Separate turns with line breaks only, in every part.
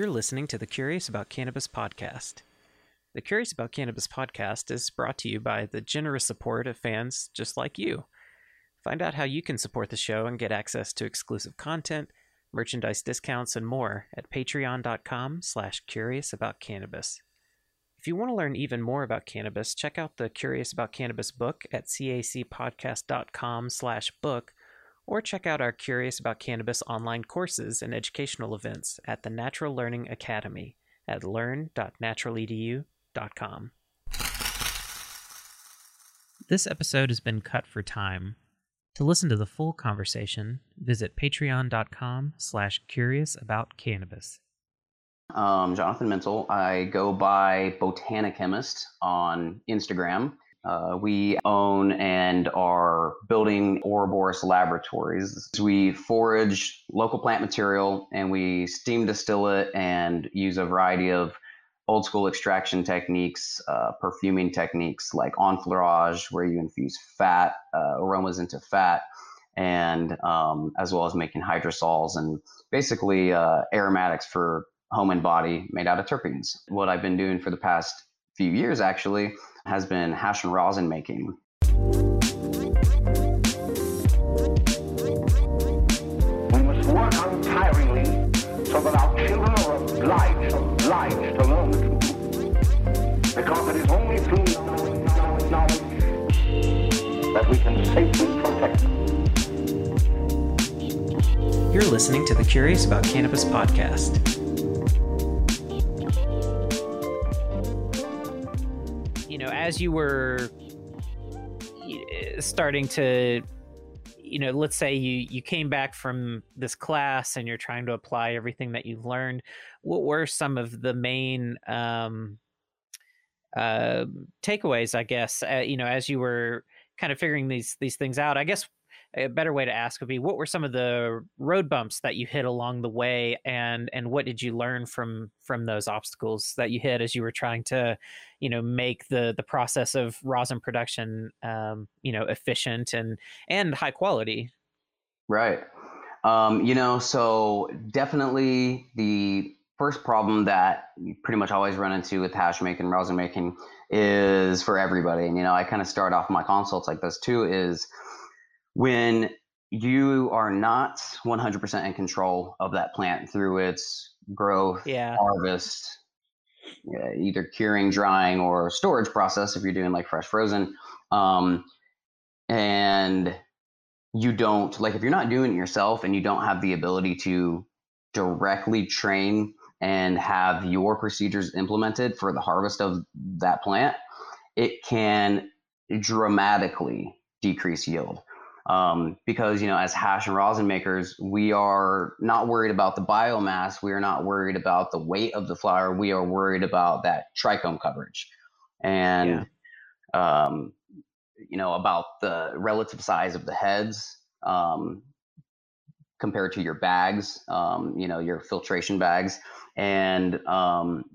You're listening to the Curious About Cannabis podcast. The Curious About Cannabis podcast is brought to you by the generous support of fans just like you. Find out how you can support the show and get access to exclusive content, merchandise discounts, and more at patreon.com slash curious about cannabis. If you want to learn even more about cannabis, check out the Curious About Cannabis book at cacpodcast.com slash book or check out our Curious About Cannabis online courses and educational events at the Natural Learning Academy at learn.naturaledu.com. This episode has been cut for time. To listen to the full conversation, visit patreon.com slash curious about cannabis.
Um, Jonathan Mintle. I go by Botanichemist on Instagram. Uh, we own and are building Ouroboros Laboratories. We forage local plant material and we steam distill it and use a variety of old school extraction techniques, uh, perfuming techniques like enfleurage, where you infuse fat, uh, aromas into fat, and um, as well as making hydrosols and basically uh, aromatics for home and body made out of terpenes. What I've been doing for the past few years actually has been hash and rosin making.
We must work untiringly so that our children are obliged, obliged to learn the truth. Because it is only through knowledge, knowledge, knowledge that we can safely protect them.
You're listening to the Curious About Cannabis podcast. As you were starting to, you know, let's say you you came back from this class and you're trying to apply everything that you've learned. What were some of the main um, uh, takeaways? I guess uh, you know, as you were kind of figuring these these things out. I guess a better way to ask would be what were some of the road bumps that you hit along the way and and what did you learn from from those obstacles that you hit as you were trying to you know make the the process of rosin production um, you know efficient and and high quality
Right. Um, you know, so definitely the first problem that you pretty much always run into with hash making, rosin making is for everybody. And, you know, I kind of start off my consults like this too is when you are not 100% in control of that plant through its growth,
yeah
harvest, yeah, either curing, drying, or storage process if you're doing like fresh frozen. Um, and you don't like if you're not doing it yourself and you don't have the ability to directly train and have your procedures implemented for the harvest of that plant, it can dramatically decrease yield. Um, because you know, as hash and rosin makers, we are not worried about the biomass. We are not worried about the weight of the flower. We are worried about that trichome coverage, and um, you know about the relative size of the heads um, compared to your bags. Um, you know your filtration bags, and um,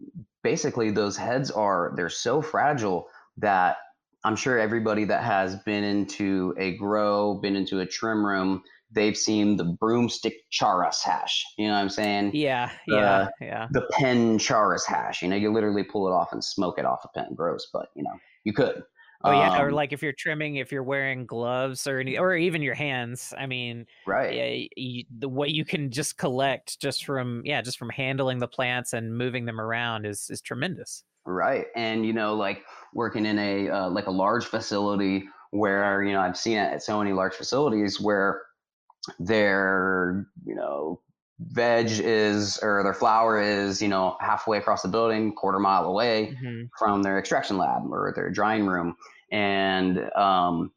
basically those heads are they're so fragile that I'm sure everybody that has been into a grow, been into a trim room, they've seen the broomstick charas hash. You know what I'm saying?
yeah
The-
yeah yeah
The pen charas hash. You know, you literally pull it off and smoke it off a pen. Gross, but you know, you could.
oh yeah or
Um,
like if you're trimming if you're wearing gloves or any or even your hands i mean
right.
yeah, you, the what you can just collect just from yeah just from handling the plants and moving them around is is tremendous
Right. And, you know, like working in a, uh, like a large facility where, you know, I've seen it at so many large facilities where their, you know, veg is, or their flower is, you know, halfway across the building, quarter mile away
Mhm.
from their extraction lab or their drying room. And, um,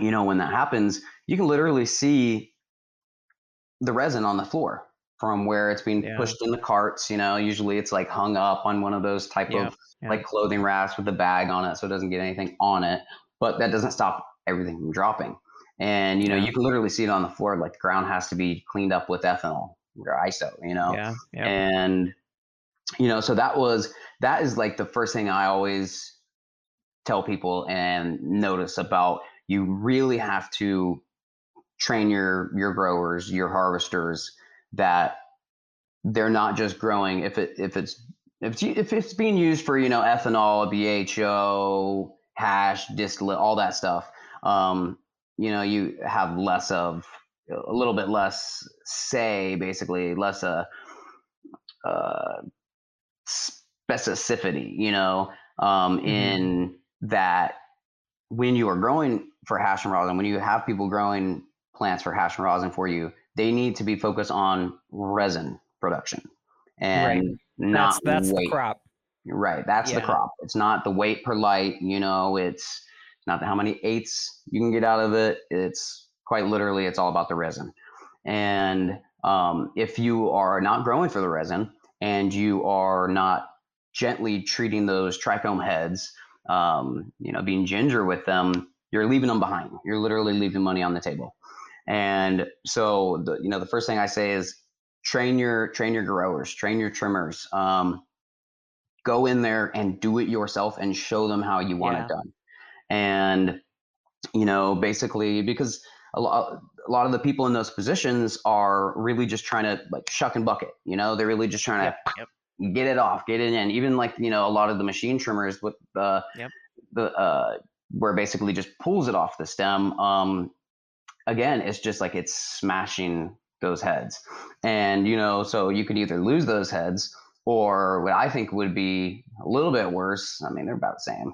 you know, when that happens, you can literally see the resin on the floor from where it's being
Yeah.
pushed in the carts. You know, usually it's like hung up on one of those type
Yeah,
of
yeah.
like clothing wraps with a bag on it so it doesn't get anything on it. But that doesn't stop everything from dropping. And, you know, you can literally see it on the floor. Like the ground has to be cleaned up with ethanol or ISO, you know?
yeah yeah
and you know so that was that is like the first thing i always tell people and notice about you really have to train your your growers your harvesters that they're not just growing if it if it's if it's, if it's being used for you know ethanol, BHO, hash, distillate, all that stuff. Um, you know, you have less of a little bit less say, basically less uh, uh specificity. You know, um, mm-hmm. in that when you are growing for hash and rosin, when you have people growing plants for hash and rosin for you, they need to be focused on resin production and right. not
that's, that's
weight.
the crop.
Right, that's yeah. the crop. It's not the weight per light. You know, it's not how many eighths you can get out of it. It's quite literally, it's all about the resin. And um, if you are not growing for the resin and you are not gently treating those trichome heads, um, you know, being ginger with them, you're leaving them behind. You're literally leaving money on the table. And so, the, you know, the first thing I say is train your train your growers, train your trimmers. Um, go in there and do it yourself and show them how you want yeah. it done. And you know, basically, because a lot a lot of the people in those positions are really just trying to like shuck and bucket. You know, they're really just trying to yep, yep. get it off, get it in. Even like you know, a lot of the machine trimmers with the yep. the uh, where basically just pulls it off the stem. Um, again, it's just like it's smashing those heads. And, you know, so you could either lose those heads or what I think would be a little bit worse, I mean, they're about the same,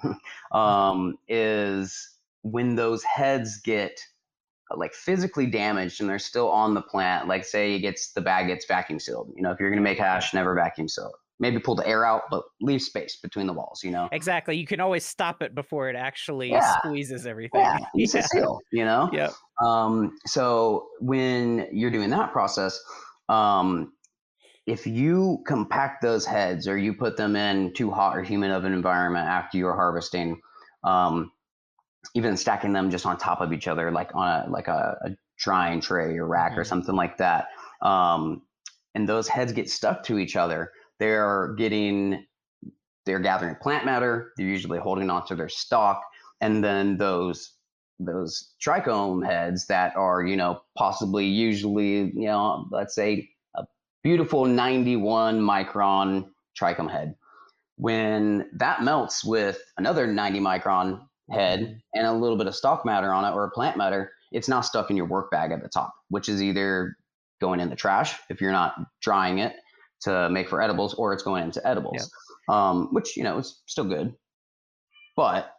um, is when those heads get like physically damaged and they're still on the plant, like say it gets the bag gets vacuum sealed. You know, if you're gonna make hash, never vacuum seal it maybe pull the air out, but leave space between the walls, you know?
Exactly. You can always stop it before it actually yeah. squeezes everything. Yeah,
yeah. a seal, you know?
Yeah.
Um, so when you're doing that process, um, if you compact those heads or you put them in too hot or humid of an environment after you're harvesting, um, even stacking them just on top of each other, like on a like a, a drying tray or rack mm-hmm. or something like that, um, and those heads get stuck to each other, they're getting they're gathering plant matter they're usually holding onto their stock and then those those trichome heads that are you know possibly usually you know let's say a beautiful 91 micron trichome head when that melts with another 90 micron head mm-hmm. and a little bit of stalk matter on it or plant matter it's now stuck in your work bag at the top which is either going in the trash if you're not drying it to make for edibles or it's going into edibles, um, which, you know, is still good, but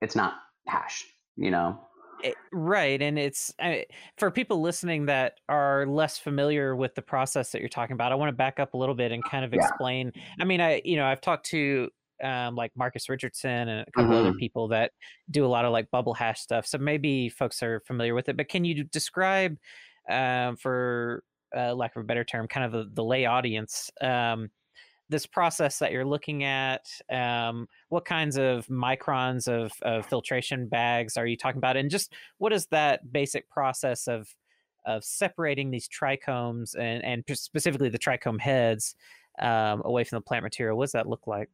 it's not hash, you know?
It, right and it's I, for people listening that are less familiar with the process that you're talking about i want to back up a little bit and kind of explain yeah. i mean i you know i've talked to um, like marcus richardson and a couple mm-hmm. other people that do a lot of like bubble hash stuff so maybe folks are familiar with it but can you describe um, for uh, lack of a better term, kind of the, the lay audience, um, this process that you're looking at, um, what kinds of microns of, of, filtration bags are you talking about, and just what is that basic process of of separating these trichomes and, and specifically the trichome heads um, away from the plant material? What does that look like?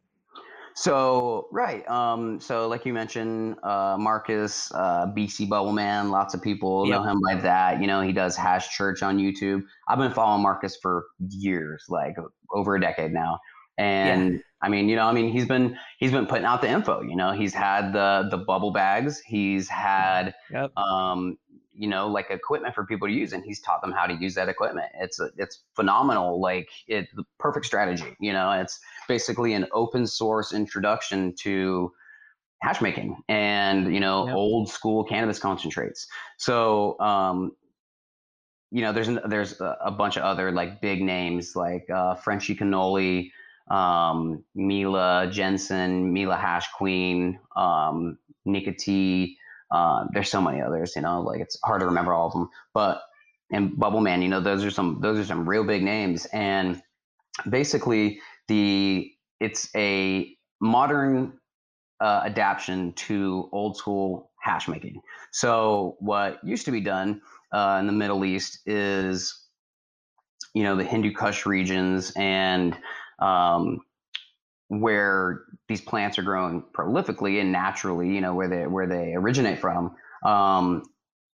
So right, um, so like you mentioned, uh, Marcus, uh, BC Bubble Man, lots of people yep. know him by that. You know, he does Hash Church on YouTube. I've been following Marcus for years, like over a decade now, and yeah. I mean, you know, I mean, he's been he's been putting out the info. You know, he's had the the bubble bags, he's had yep. um, you know like equipment for people to use and he's taught them how to use that equipment. It's it's phenomenal like it's the perfect strategy you know? It's basically an open source introduction to hash making and you know yep. old school cannabis concentrates. So um you know there's there's a bunch of other like big names like uh frenchy cannoli um Mila Jansen mila hash queen um uh, there's so many others, you know, like it's hard to remember all of them. But and Bubble Man, you know, those are some those are some real big names. And basically, the it's a modern uh, adaptation to old school hash making. So what used to be done uh, in the Middle East is, you know, the Hindu Kush regions and um, where these plants are grown prolifically and naturally, you know, where they where they originate from. Um,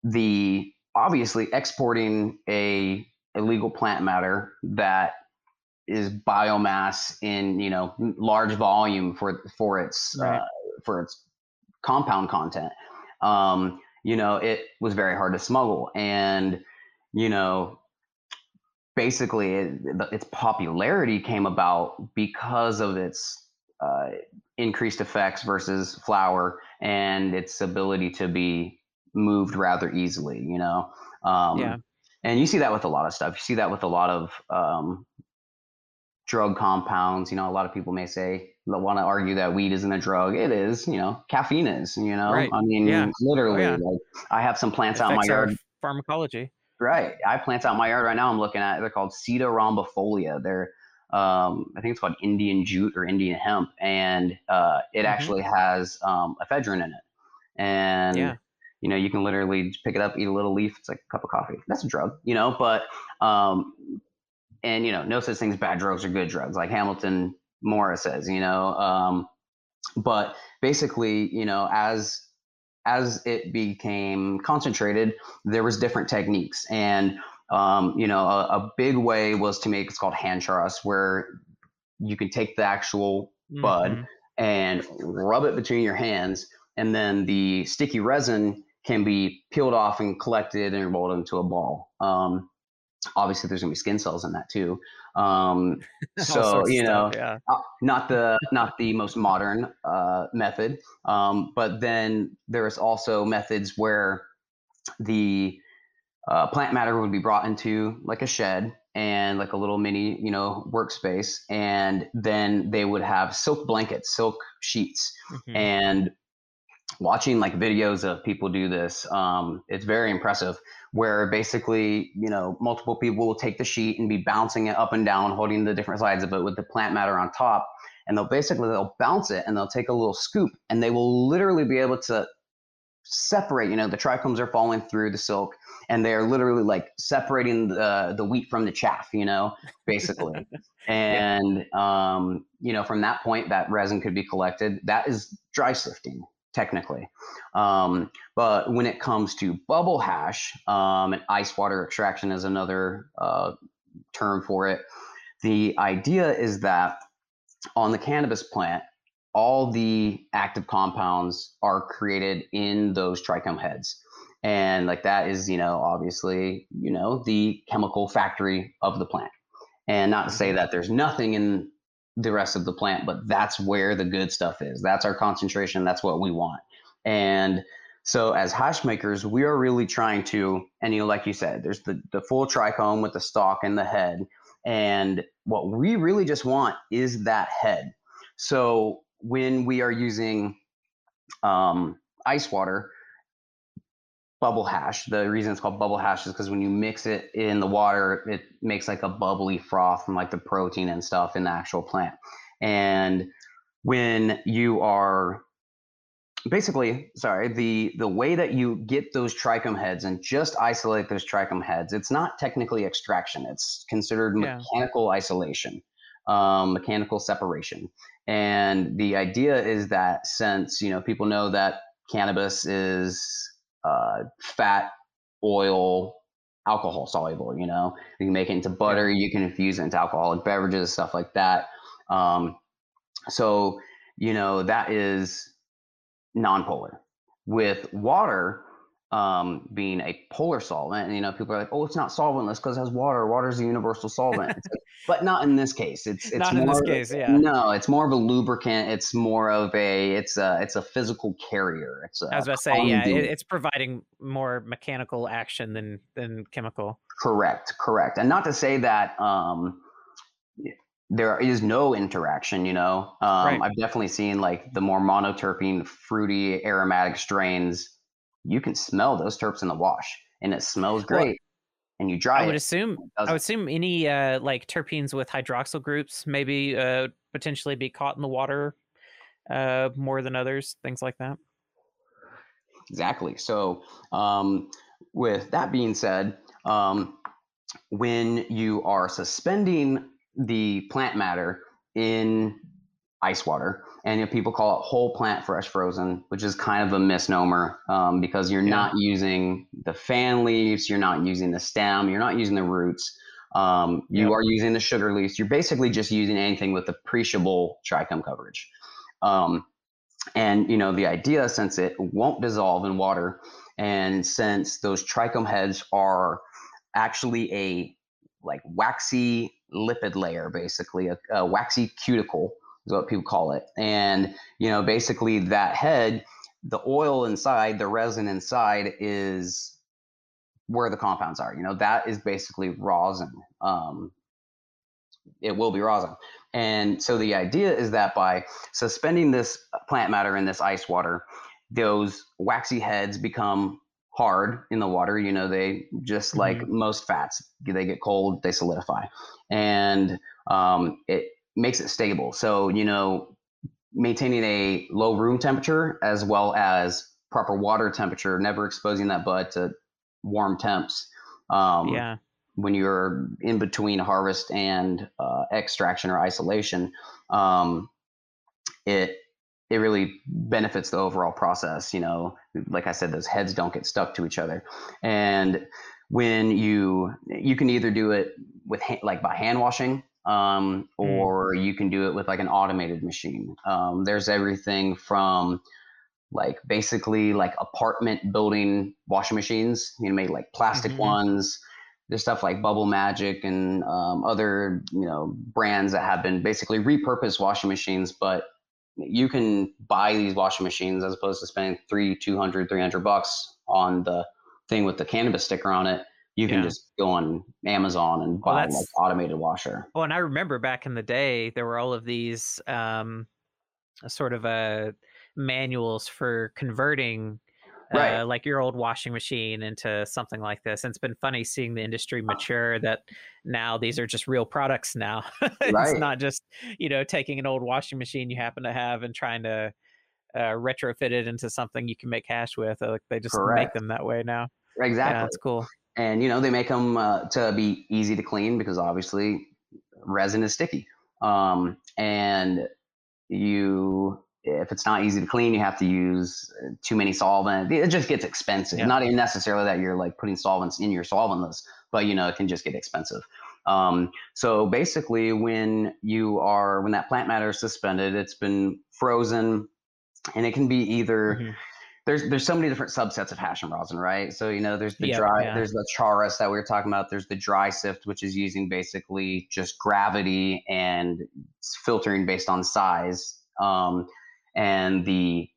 the obviously exporting a illegal plant matter that is biomass in you know large volume for for its
Right.
uh, for its compound content. Um, you know, it was very hard to smuggle, and you know, basically, it, its popularity came about because of its uh, increased effects versus flower and its ability to be moved rather easily. You know, um,
Yeah.
and you see that with a lot of stuff. You see that with a lot of um, drug compounds. You know, a lot of people may say they want to argue that weed isn't a drug. It is. You know, caffeine is. You know,
Right.
I mean,
Yeah.
literally.
yeah.
Like, I have some plants out in my yard.
pharmacology.
Right. I have plants out my yard right now. I'm looking at. They're called Sida rhombifolia. They're um, I think it's called Indian jute or Indian hemp, and uh, it
Mhm.
actually has um, ephedrine in it. And
Yeah.
you know, you can literally pick it up, eat a little leaf. It's like a cup of coffee. That's a drug, you know. But um, and you know, no such thing as bad drugs or good drugs, like Hamilton Morris says, you know. Um, but basically, you know, as as it became concentrated, there was different techniques, and um, you know, a, a big way was to make it's called hand truss, where you can take the actual Bud.
Mhm.
and rub it between your hands, and then the sticky resin can be peeled off and collected and rolled into a ball. Um, obviously, there's gonna be skin cells in that too. Um, so you know,
stuff, yeah.
uh, not the not the most modern uh, method, um, but then there's also methods where the uh, plant matter would be brought into like a shed and like a little mini, you know, workspace, and then they would have silk blankets, silk sheets,
Mhm.
and watching like videos of people do this um, it's very impressive where basically you know multiple people will take the sheet and be bouncing it up and down holding the different sides of it with the plant matter on top and they'll basically they'll bounce it and they'll take a little scoop and they will literally be able to separate you know the trichomes are falling through the silk and they're literally like separating the the wheat from the chaff you know basically. And um, you know from that point that resin could be collected. That is dry sifting technically. Um, but when it comes to bubble hash um, and ice water extraction is another uh, term for it the idea is that on the cannabis plant all the active compounds are created in those trichome heads. And like that is you know obviously you know the chemical factory of the plant. And not to say that there's nothing in the rest of the plant but that's where the good stuff is. That's our concentration. That's what we want. And so as hash makers we are really trying to and you know like you said there's the, the full trichome with the stalk and the head. And what we really just want is that head. So when we are using um, ice water bubble hash. The reason it's called bubble hash is because when you mix it in the water it makes like a bubbly froth from like the protein and stuff in the actual plant. And when you are basically sorry the the way that you get those trichome heads and just isolate those trichome heads it's not technically extraction. It's considered
Yeah.
mechanical isolation um, mechanical separation. And the idea is that since you know people know that cannabis is uh, fat oil alcohol soluble you know? You can make it into butter you can infuse it into alcoholic beverages stuff like that. Um, so you know that is nonpolar. With water um, being a polar solvent and you know people are like oh it's not solventless because it has water water is a universal solvent like, but not in this case it's it's
Not
more
in this case, yeah.
no it's more of a lubricant it's more of a it's a it's a physical carrier it's a
I was about to say, yeah, it, it's providing more mechanical action than than chemical.
Correct, correct. And not to say that um, there is no interaction, you know. Um,
Right.
I've definitely seen like the more monoterpene, fruity, aromatic strains. You can smell those terps in the wash, and it smells
Well,
great. and you dry
I would
it.
assume. I would assume any uh, like terpenes with hydroxyl groups maybe uh, potentially be caught in the water uh, more than others. Things like that.
Exactly. So, um, with that being said, um, when you are suspending the plant matter in ice water, and you know, people call it whole plant fresh frozen, which is kind of a misnomer um, because you're
Yeah.
not using the fan leaves, you're not using the stem, you're not using the roots. Um, you are using the sugar leaves. You're basically just using anything with appreciable trichome coverage. Um, and you know the idea, since it won't dissolve in water, and since those trichome heads are actually a like waxy lipid layer, basically a, a waxy cuticle is what people call it. And you know, basically that head, the oil inside, the resin inside is where the compounds are. You know, that is basically rosin. Um, it will be rosin. And so the idea is that by suspending this plant matter in this ice water, those waxy heads become hard in the water. You know, they just like most fats, they get cold, they solidify, and um, it makes it stable. So, you know, maintaining a low room temperature as well as proper water temperature, never exposing that bud to warm temps. Um,
yeah.
when you're in between harvest and uh, extraction or isolation, um, it it really benefits the overall process. You know, like I said, those heads don't get stuck to each other, and when you you can either do it with like by hand washing um,
Mm.
or you can do it with like an automated machine um, there's everything from like basically like apartment building washing machines you know made like plastic
Mhm.
ones there's stuff like bubble magic and um, other you know brands that have been basically repurposed washing machines but you can buy these washing machines as opposed to spending three 200 300 bucks on the thing with the cannabis sticker on it you can
Yeah.
just go on amazon and
Well,
buy like automated washer
Well, and I remember back in the day, there were all of these um, sort of uh, manuals for converting,
Right.
uh, like your old washing machine into something like this. And it's been funny seeing the industry mature. That now these are just real products. Now it's
Right.
not just you know taking an old washing machine you happen to have and trying to uh, retrofit it into something you can make cash with. Uh, Like they just make them that way now. Yeah,
exactly
that's cool.
And you know they make them uh, to be easy to clean because obviously resin is sticky um, and you if it's not easy to clean you have to use uh, too many solvent it just gets expensive
Yeah.
not even necessarily that you're like putting solvents in your solventless but you know it can just get expensive um, so basically when you are when that plant matter is suspended it's been frozen and it can be either
Mhm.
There's there's so many different subsets of hash and rosin, right? So you know, there's the
Yep,
dry,
yeah.
there's the charas that we were talking about. There's the dry sift, which is using basically just gravity and filtering based on size. Um, and the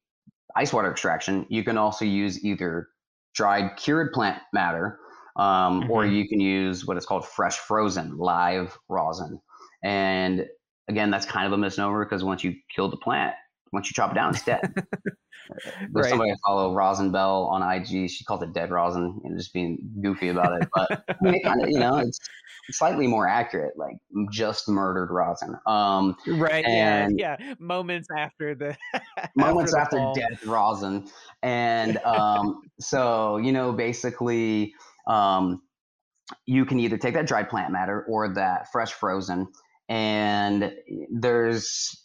ice water extraction, you can also use either dried cured plant matter, um, or
Mhm.
you can use what is called fresh frozen live rosin. And again, that's kind of a misnomer because once you kill the plant, once you chop it down, it's dead. There's
Right.
somebody I follow, Rosin Bell on IG. She calls it dead rosin and just being goofy about it. But I mean, it kind of, you know, it's slightly more accurate, like just murdered rosin. Um,
Right.
And-
yeah. Yeah. Moments after the
moments
the
after death rosin and um, so you know basically um, you can either take that dried plant matter or that fresh frozen and there's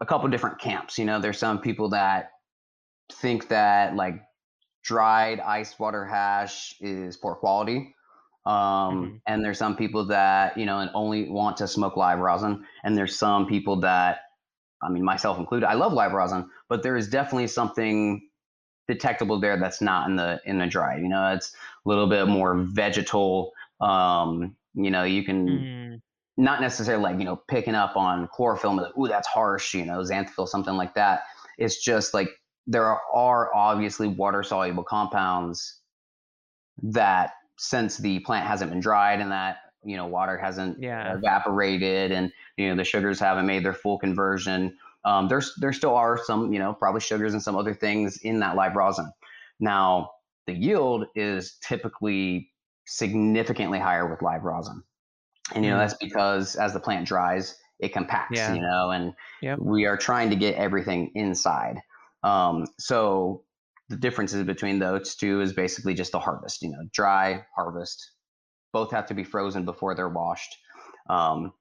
a couple different camps you know there's some people that think that like dried ice water hash is poor quality um,
Mhm.
and there's some people that you know and only want to smoke live rosin and there's some people that I mean, myself included. I love live rosin, but there is definitely something detectable there that's not in the in the dry. You know, it's a little bit more vegetal. Um, you know, you can
Mm,
not necessarily like you know picking up on chlorophyll. and Like, Ooh, that's harsh. You know, xanthophyll, something like that. It's just like there are, are obviously water soluble compounds that since the plant hasn't been dried and that you know water hasn't
Yeah.
evaporated and you know the sugars haven't made their full conversion um, there's there still are some you know probably sugars and some other things in that live rosin now the yield is typically significantly higher with live rosin and you know
Mm.
that's because as the plant dries it compacts
Yeah.
you know and
Yep.
we are trying to get everything inside um, so the differences between those two is basically just the harvest you know dry harvest both have to be frozen before they're washed um,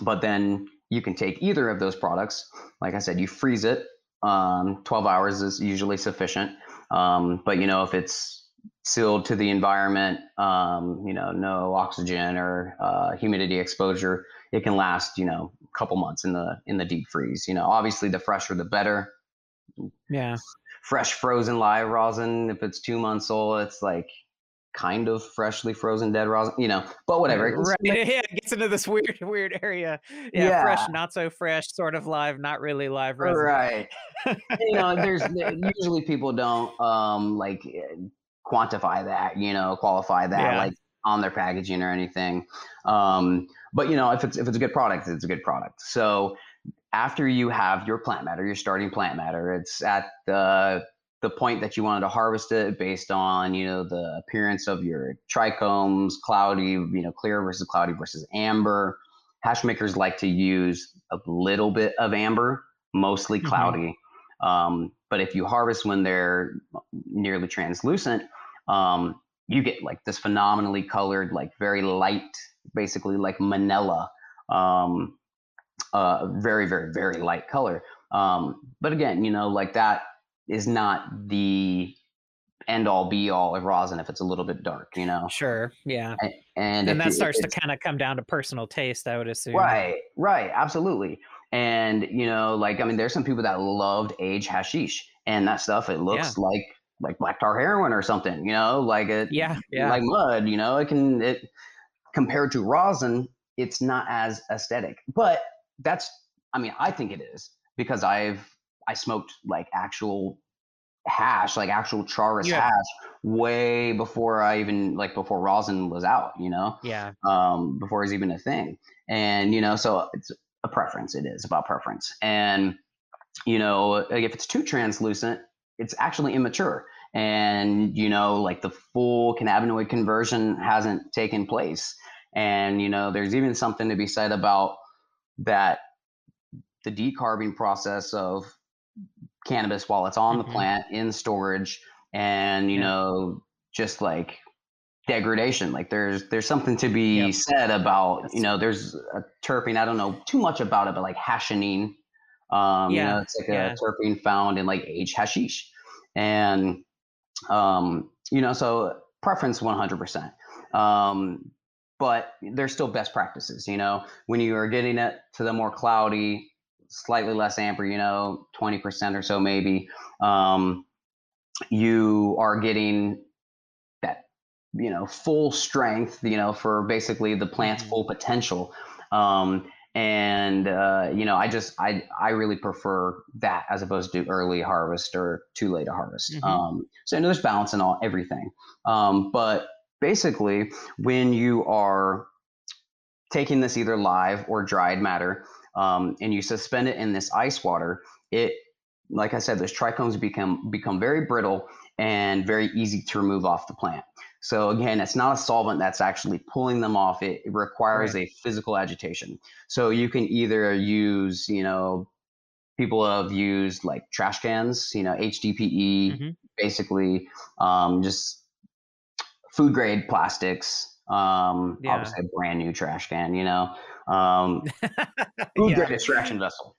but then you can take either of those products like i said you freeze it um, 12 hours is usually sufficient um, but you know if it's sealed to the environment, um, you know, no oxygen or uh, humidity exposure, it can last, you know, a couple months in the in the deep freeze. You know, obviously the fresher the better.
Yeah.
Fresh frozen live rosin, if it's two months old, it's like kind of freshly frozen dead rosin, you know, but whatever.
Right. Yeah, it gets into this weird, weird area. Yeah, yeah, fresh, not so fresh, sort of live, not really live rosin.
Right. you know, there's usually people don't um like quantify that, you know, qualify that yeah. like on their packaging or anything. Um, but you know, if it's if it's a good product, it's a good product. So after you have your plant matter, your starting plant matter, it's at the the point that you wanted to harvest it based on you know the appearance of your trichomes, cloudy, you know, clear versus cloudy versus amber. Hash makers like to use a little bit of amber, mostly mm-hmm. cloudy. Mm-hmm. Um, but if you harvest when they're nearly translucent, um, you get like this phenomenally colored, like very light, basically like manila, um, uh, very, very, very light color. Um, but again, you know, like that is not the end all be all of rosin if it's a little bit dark, you know?
Sure. Yeah.
And, and,
and that starts to kind of come down to personal taste, I would assume.
Right. Right. Absolutely. And, you know, like, I mean, there's some people that loved age hashish and that stuff. It looks yeah. like like black tar heroin or something, you know, like it,
yeah, yeah,
like mud, you know, it can, it compared to rosin, it's not as aesthetic, but that's, I mean, I think it is because I've, I smoked like actual hash, like actual Charas yeah. hash way before I even, like before rosin was out, you know?
Yeah.
Um, before it's even a thing. And, you know, so it's a preference. It is about preference. And, you know, like if it's too translucent, it's actually immature and you know like the full cannabinoid conversion hasn't taken place and you know there's even something to be said about that the decarbing process of cannabis while it's on mm-hmm. the plant in storage and you yeah. know just like degradation like there's there's something to be yep. said about That's you know there's a terpene i don't know too much about it but like hashishene um, yeah, you know, it's like yeah. a terpene found in like aged hashish, and um, you know, so preference 100%. Um, but there's still best practices. You know, when you are getting it to the more cloudy, slightly less amber, you know, 20% or so maybe, um, you are getting that you know full strength you know for basically the plant's mm-hmm. full potential um, and uh, you know i just i i really prefer that as opposed to early harvest or too late to harvest. Mm-hmm. um, so I know there's balance in all everything. Um, but basically when you are taking this either live or dried matter um, and you suspend it in this ice water it like i said those trichomes become become very brittle and very easy to remove off the plant so again, it's not a solvent that's actually pulling them off. It, it requires right. a physical agitation. So you can either use, you know, people have used like trash cans, you know, HDPE, mm-hmm. basically um, just food grade plastics. Um, yeah. Obviously, a brand new trash can, you know, um, food yeah. grade extraction vessel.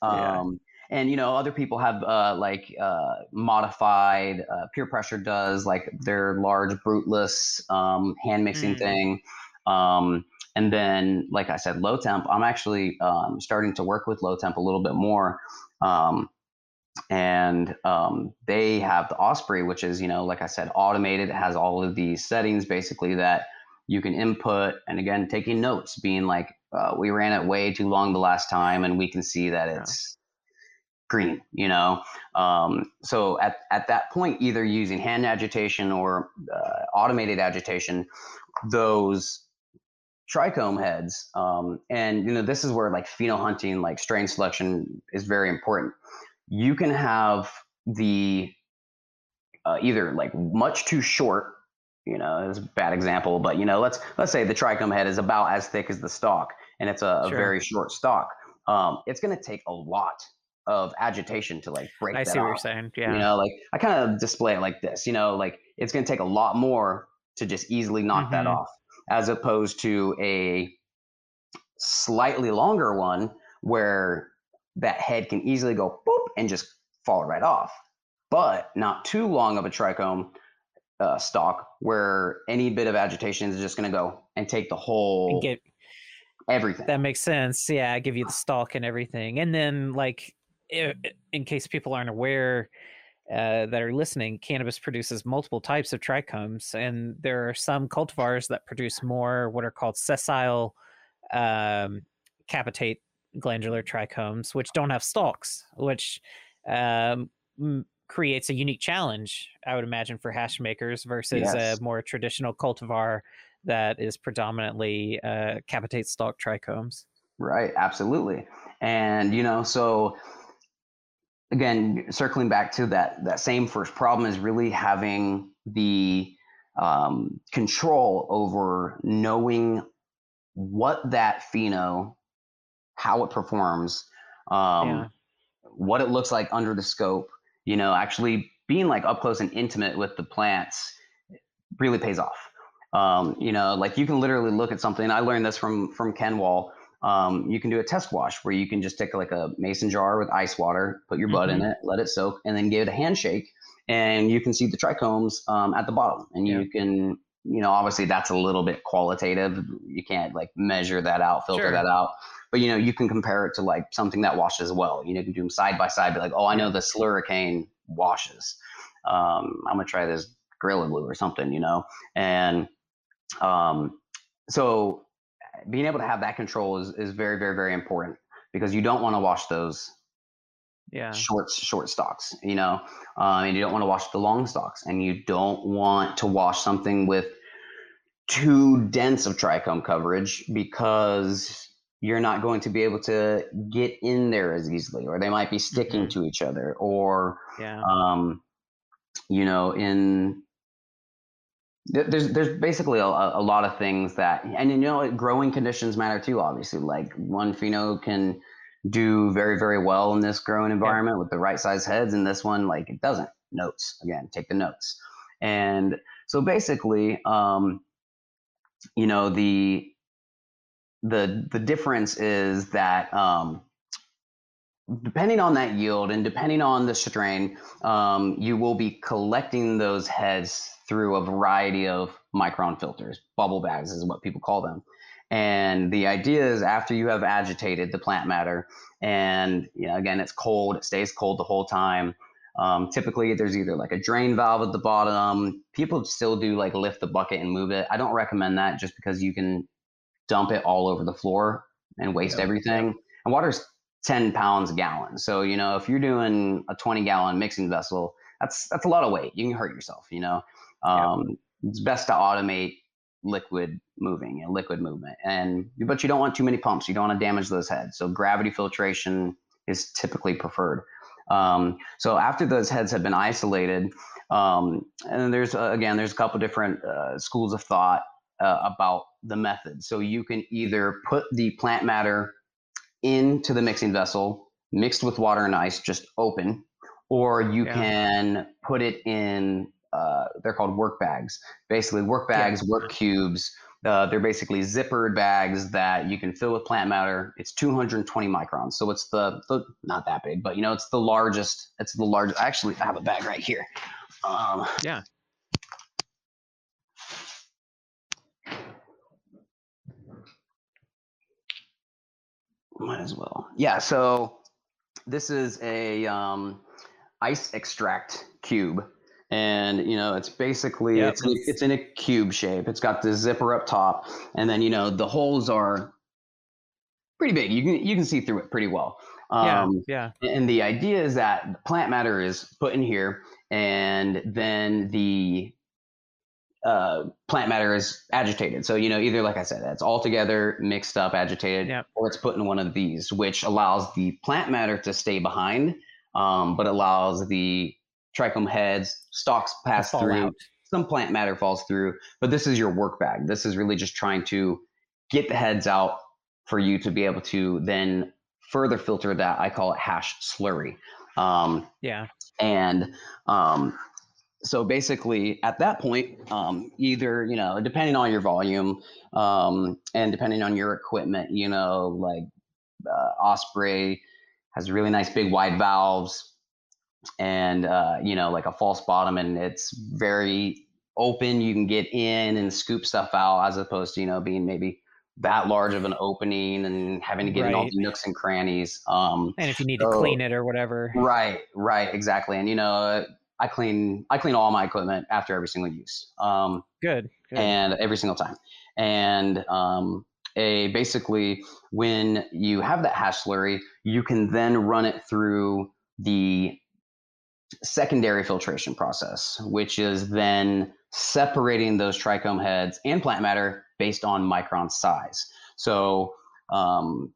Um, and you know other people have uh, like uh, modified uh, Pure Pressure does like their large bruteless um, hand mixing mm. thing. Um, and then like i said Lowtemp i'm actually um, starting to work with Lowtemp a little bit more. Um, and um, they have the osprey which is you know like i said automated. It has all of these settings basically that you can input. And again taking notes being like uh, we ran it way too long the last time and we can see that it's green, you know? Um, so at, at that point, either using hand agitation or uh, automated agitation, those trichome heads, um, and you know, this is where like pheno hunting, like strain selection is very important. You can have the uh, either like much too short, you know, it's a bad example, but you know, let's let's say the trichome head is about as thick as the stalk, and it's a, a sure. very short stalk. Um, it's going to take a lot of agitation to like break.
I see
off.
what you're saying. Yeah.
You know, like I kind of display it like this. You know, like it's going to take a lot more to just easily knock mm-hmm. that off, as opposed to a slightly longer one where that head can easily go boop and just fall right off. But not too long of a trichome uh, stalk where any bit of agitation is just going to go and take the whole
And get
everything.
that makes sense. Yeah, give you the stalk and everything, and then like i- i- in case people aren't aware. Uh, that are listening, cannabis produces multiple types of trichomes, and there are some cultivars that produce more what are called sessile um, capitate glandular trichomes, which don't have stalks, which um, m- creates a unique challenge, I would imagine, for hash makers versus
Yes.
a more traditional cultivar that is predominantly uh, capitate stalk trichomes.
Right, absolutely. And you know, so again, circling back to that that same first problem is really having the um, control over knowing what that pheno, how it performs, um,
Yeah.
what it looks like under the scope. You know, actually being like up close and intimate with the plants really pays off. Um, you know, like you can literally look at something. I learned this from from Ken Wall. Um, you can do a test wash where you can just take like a mason jar with ice water, put your bud in it, let it soak, and then give it a handshake, and you can see the trichomes um, at the bottom. And you can, you know, obviously that's a little bit qualitative. You can't like measure that out, filter
Sure.
that out. But you know, you can compare it to like something that washes well. You know, you can do them side by side. Be like, oh, I know the Slurricane washes. Um, I'm gonna try this Gorilla Glue or something. You know, and um, so being able to have that control is, is very, very, very important because you don't want to wash those
Yeah.
short, short stocks, you know, um, and you don't want to wash the long stocks and you don't want to wash something with too dense of trichome coverage because you're not going to be able to get in there as easily, or they might be sticking
Mhm.
to each other, or
Yeah.
um, you know, in there's there's basically a, a lot of things that, and you know, growing conditions matter too. Obviously, like one pheno can do very very well in this growing environment with the right size heads, and this one like it doesn't. Notes again, take the notes, and so basically, um, you know, the the the difference is that um, depending on that yield and depending on the strain, um, you will be collecting those heads through a variety of micron filters. Bubble bags is what people call them. And the idea is after you have agitated the plant matter, and you know, again, it's cold, it stays cold the whole time. Um, typically, there's either like a drain valve at the bottom. People still do like lift the bucket and move it. I don't recommend that just because you can dump it all over the floor and waste everything. And water's 10 pounds a gallon. So, you know, if you're doing a 20 gallon mixing vessel, that's that's a lot of weight. You can hurt yourself, you know. Um, It's best to automate liquid moving and liquid movement. And but you don't want too many pumps. You don't want to damage those heads. So gravity filtration is typically preferred. Um, so after those heads have been isolated, um, and there's uh, again there's a couple different uh, schools of thought uh, about the method. So you can either put the plant matter into the mixing vessel, mixed with water and ice, just open, or you
Yeah.
can put it in. Uh, they're called work bags. Basically, work
Yeah.
bags, work cubes. Uh, they're basically zippered bags that you can fill with plant matter. It's 220 microns, so it's the, the not that big, but you know it's the largest. It's the largest. Actually, I have a bag right here. Um,
Yeah.
Might as well. Yeah. So this is a um, ice extract cube, and you know it's basically it's in, it's in a cube shape. It's got the zipper up top, and then you know the holes are pretty big. You can you can see through it pretty well.
Yeah.
Um,
Yeah.
and the idea is that plant matter is put in here, and then the uh, plant matter is agitated. So you know, either like I said, it's all together, mixed up, agitated,
Yep.
or it's put in one of these, which allows the plant matter to stay behind, um, but allows the trichome heads, stalks pass through.
out.
Some plant matter falls through, but this is your work bag. This is really just trying to get the heads out for you to be able to then further filter that. I call it hash slurry. Um,
Yeah.
and um, so basically, at that point, um, either you know, depending on your volume um, and depending on your equipment, you know, like uh, Osprey has really nice big wide valves, and uh, you know, like a false bottom, and it's very open, you can get in and scoop stuff out, as opposed to you know being maybe that large of an opening and having to get in all the nooks and crannies. Um,
And if you need
So-
to clean it or whatever.
Right, right, exactly. And you know, I clean I clean all my equipment after every single use, um,
Good. good.
and every single time. And um, a basically, when you have that hash slurry, you can then run it through the secondary filtration process, which is then separating those trichome heads and plant matter based on micron size. So um,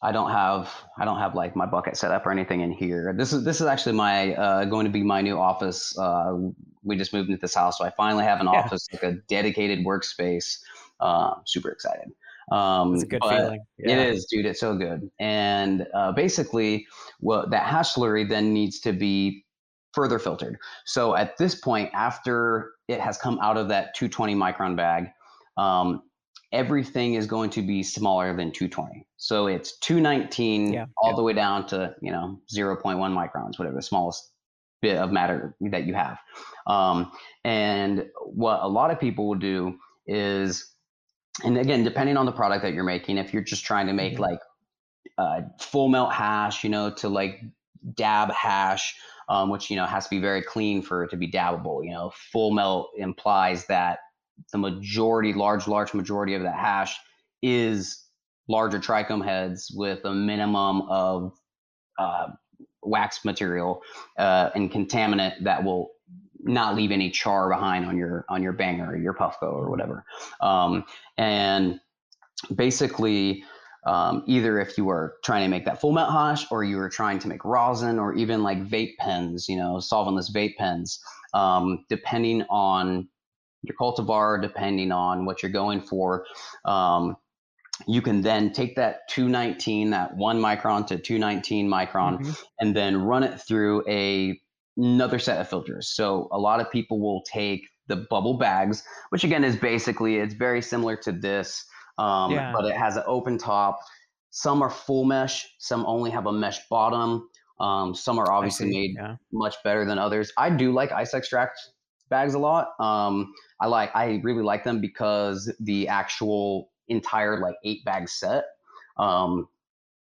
I don't have I don't have like my bucket set up or anything in here. This is this is actually my uh, going to be my new office. Uh, we just moved into this house, so I finally have an
Yeah.
office like a dedicated workspace. Uh, super excited. Um,
it's a good feeling.
it is, dude. It's so good. And uh, basically, what that hash slurry then needs to be further filtered. So at this point, after it has come out of that 220 micron bag, um, everything is going to be smaller than 220. So it's 219
Yeah,
all
yeah.
the way down to you know 0.1 microns, whatever the smallest bit of matter that you have. Um, and what a lot of people will do is and again depending on the product that you're making if you're just trying to make
Mhm.
like uh, full melt hash you know to like dab hash um, which you know has to be very clean for it to be dabbable you know full melt implies that the majority large large majority of that hash is larger trichome heads with a minimum of uh, wax material uh, and contaminant that will not leave any char behind on your on your banger or your puffco or whatever. Um, and basically um, either if you were trying to make that full melt hash or you were trying to make rosin or even like vape pens you know solventless vape pens um, depending on your cultivar depending on what you're going for um, you can then take that 219 that 1 micron to 219 micron
Mhm.
and then run it through a another set of filters. So a lot of people will take the bubble bags, which again is basically it's very similar to this, um,
Yeah.
but it has an open top. Some are full mesh, some only have a mesh bottom. Um, some are obviously
see,
made
Yeah.
much better than others. I do like ice extract bags a lot. Um, I like I really like them because the actual entire like eight bag set, um,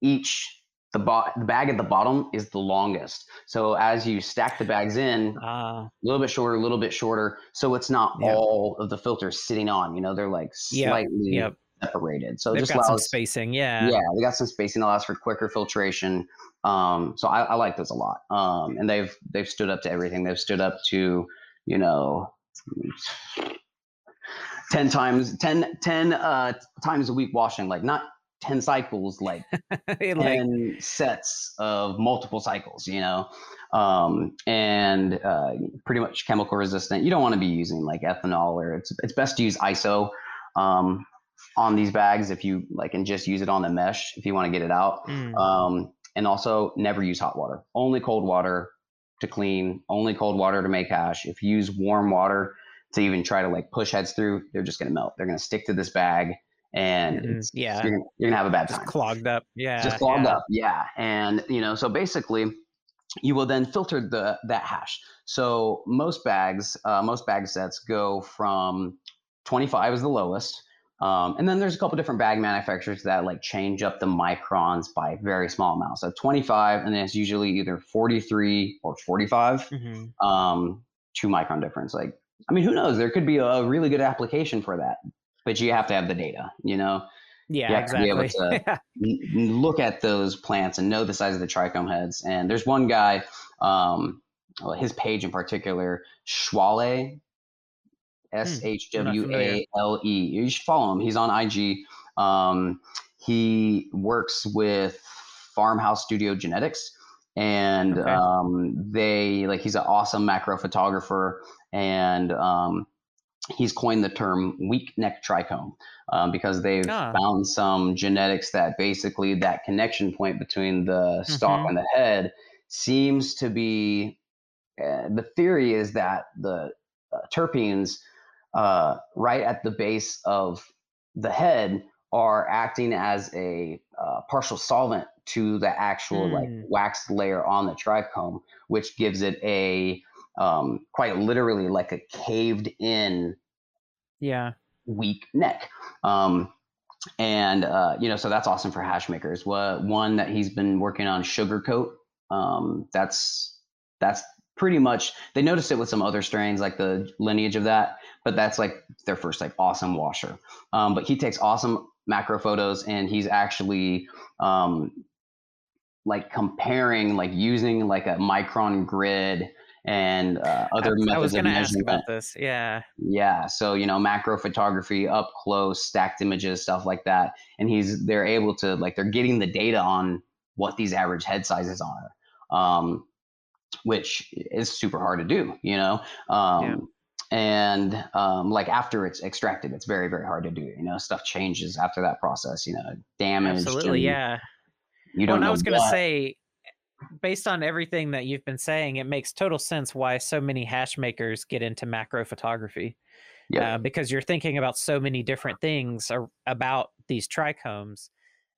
each the, bo- the bag at the bottom is the longest. So as you stack the bags in,
Ah,
a little bit shorter, a little bit shorter, so it's not
Yeah.
all of the filters sitting on. You know, they're like slightly separated. So
They've
just
got some
allows
spacing. Yeah.
yeah, they got some spacing that allows for quicker filtration. Um, so I, I like those a lot. Um, and they've they've stood up to everything. They've stood up to you know. 10 times 10 10 uh times a week washing like not 10 cycles like
like,
10 sets of multiple cycles you know? Um, and uh, pretty much chemical resistant. You don't want to be using like ethanol or it's, it's best to use iso um, on these bags if you like and just use it on the mesh if you want to get it out.
Mm,
um, and also never use hot water only cold water to clean only cold water to make hash if you use warm water to even try to like push heads through they're just going to melt they're going to stick to this bag and
Mhm, yeah.
you're, gonna- you're gonna have a bad
just
time
clogged up. Yeah.
just clogged
yeah.
up yeah and you know so basically you will then filter the that hash so most bags uh, most bag sets go from 25 is the lowest um, and then there's a couple different bag manufacturers that like change up the microns by very small amounts so 25 and then it's usually either 43 or 45
Mhm.
um, two micron difference like i mean who knows there could be a really good application for that but you have to have the data you know
Yeah,
have to be able
exactly.
to- look at those plants and know the size of the trichome heads. And there's one guy, um, well, his page in particular, Schwale, S H W A L E. You should follow him. He's on IG. Um, he works with Farmhouse Studio Genetics, and
Okay.
um, they like he's an awesome macro photographer, and um, he's coined the term weak neck trichome um, because they've
Ah.
found some genetics that basically that connection point between the stalk
Mhm.
and the head seems to be uh, the theory is that the uh, terpenes uh, right at the base of the head are acting as a uh, partial solvent to the actual like
Hmm.
wax layer on the trichome which gives it a um, quite literally like a caved in
Yeah.
weak neck. Um, and uh, you know, so that's awesome for hash makers. What one that he's been working on sugarcoat. Um, that's that's pretty much they noticed it with some other strains like the lineage of that, but that's like their first like awesome washer. Um, but he takes awesome macro photos and he's actually um, like comparing like using like a micron grid and uh, other
I, I
methods
was
of
going to ask about this. Yeah.
Yeah, so you know, macro photography, up close, stacked images, stuff like that, and he's they're able to like they're getting the data on what these average head sizes are, um, which is super hard to do, you know. Um,
Yeah.
And um, like after it's extracted, it's very very hard to do. You know, stuff changes after that process. You know, damage.
Absolutely. Yeah.
You don't know
I was going to say, based on everything that you've been saying, it makes total sense why so many hash makers get into macro photography.
Yeah.
uh, because you're thinking about so many different things ar- about these trichomes.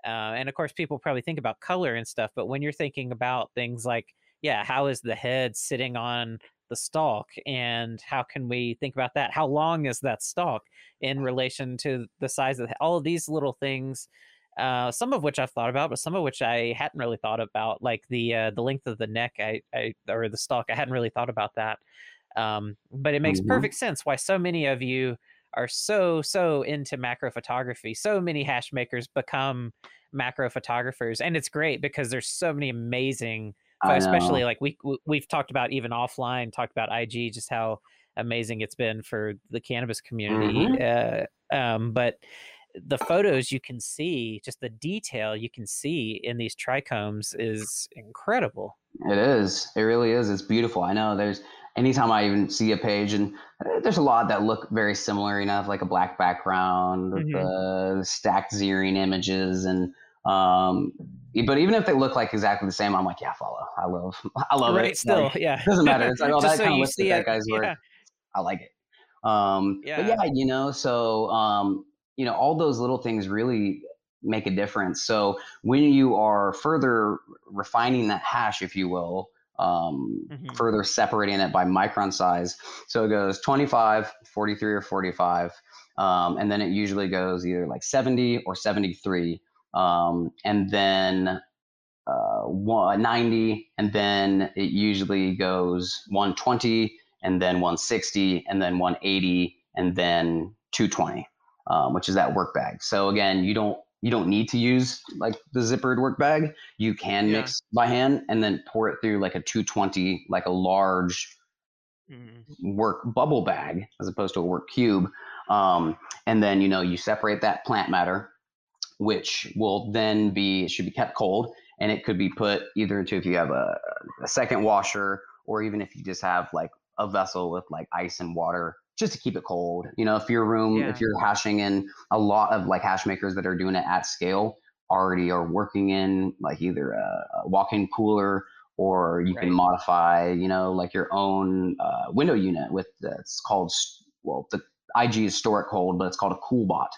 Uh, and of course, people probably think about color and stuff, but when you're thinking about things like, yeah, how is the head sitting on the stalk? And how can we think about that? How long is that stalk in relation to the size of the, all of these little things? Uh, some of which I've thought about, but some of which I hadn't really thought about, like the uh, the length of the neck, I, I or the stalk. I hadn't really thought about that. Um, but it makes
Mhm.
perfect sense why so many of you are so so into macro photography. So many hash makers become macro photographers, and it's great because there's so many amazing, especially like we we- we've talked about even offline, talked about IG, just how amazing it's been for the cannabis community. Uh, um, but the photos you can see, just the detail you can see in these trichomes is incredible.
It is. It really is. It's beautiful. I know. There's anytime I even see a page, and uh, there's a lot that look very similar. enough, like a black background, with the stacked zeroing images, and um. But even if they look like exactly the same, I'm like, yeah, follow. I love. I love
right?
it.
Still,
Like,
yeah.
doesn't matter. It's like, oh, that
so
kind of looks like that
it,
guy's work.
yeah.
I like it. Um, But
Yeah.
yeah, you know, so um, you know, all those little things really make a difference. So when you are further refining that hash, if you will, um,
Mhm.
further separating it by micron size. So it goes 25, 43, or 45. Um, and then it usually goes either like 70 or 73. Um, and then uh, one, 90, and then it usually goes 120, and then 160, and then 180, and then 220, um, which is that work bag. So again, you don't you don't need to use like the zippered work bag. You can
Yeah.
mix by hand and then pour it through like a 220, like a large
Mhm.
work bubble bag as opposed to a work cube. Um, and then, you know, you separate that plant matter, which will then be, should be kept cold. And it could be put either into if you have a, a second washer or even if you just have like a vessel with like ice and water just to keep it cold. You know, if your room,
Yeah.
if you're hashing in a lot of like hash makers that are doing it at scale already are working in like either a, a walk-in cooler or you can modify, you know, like your own uh, window unit with it's called well, the IG is store it cold, but it's called a cool bot,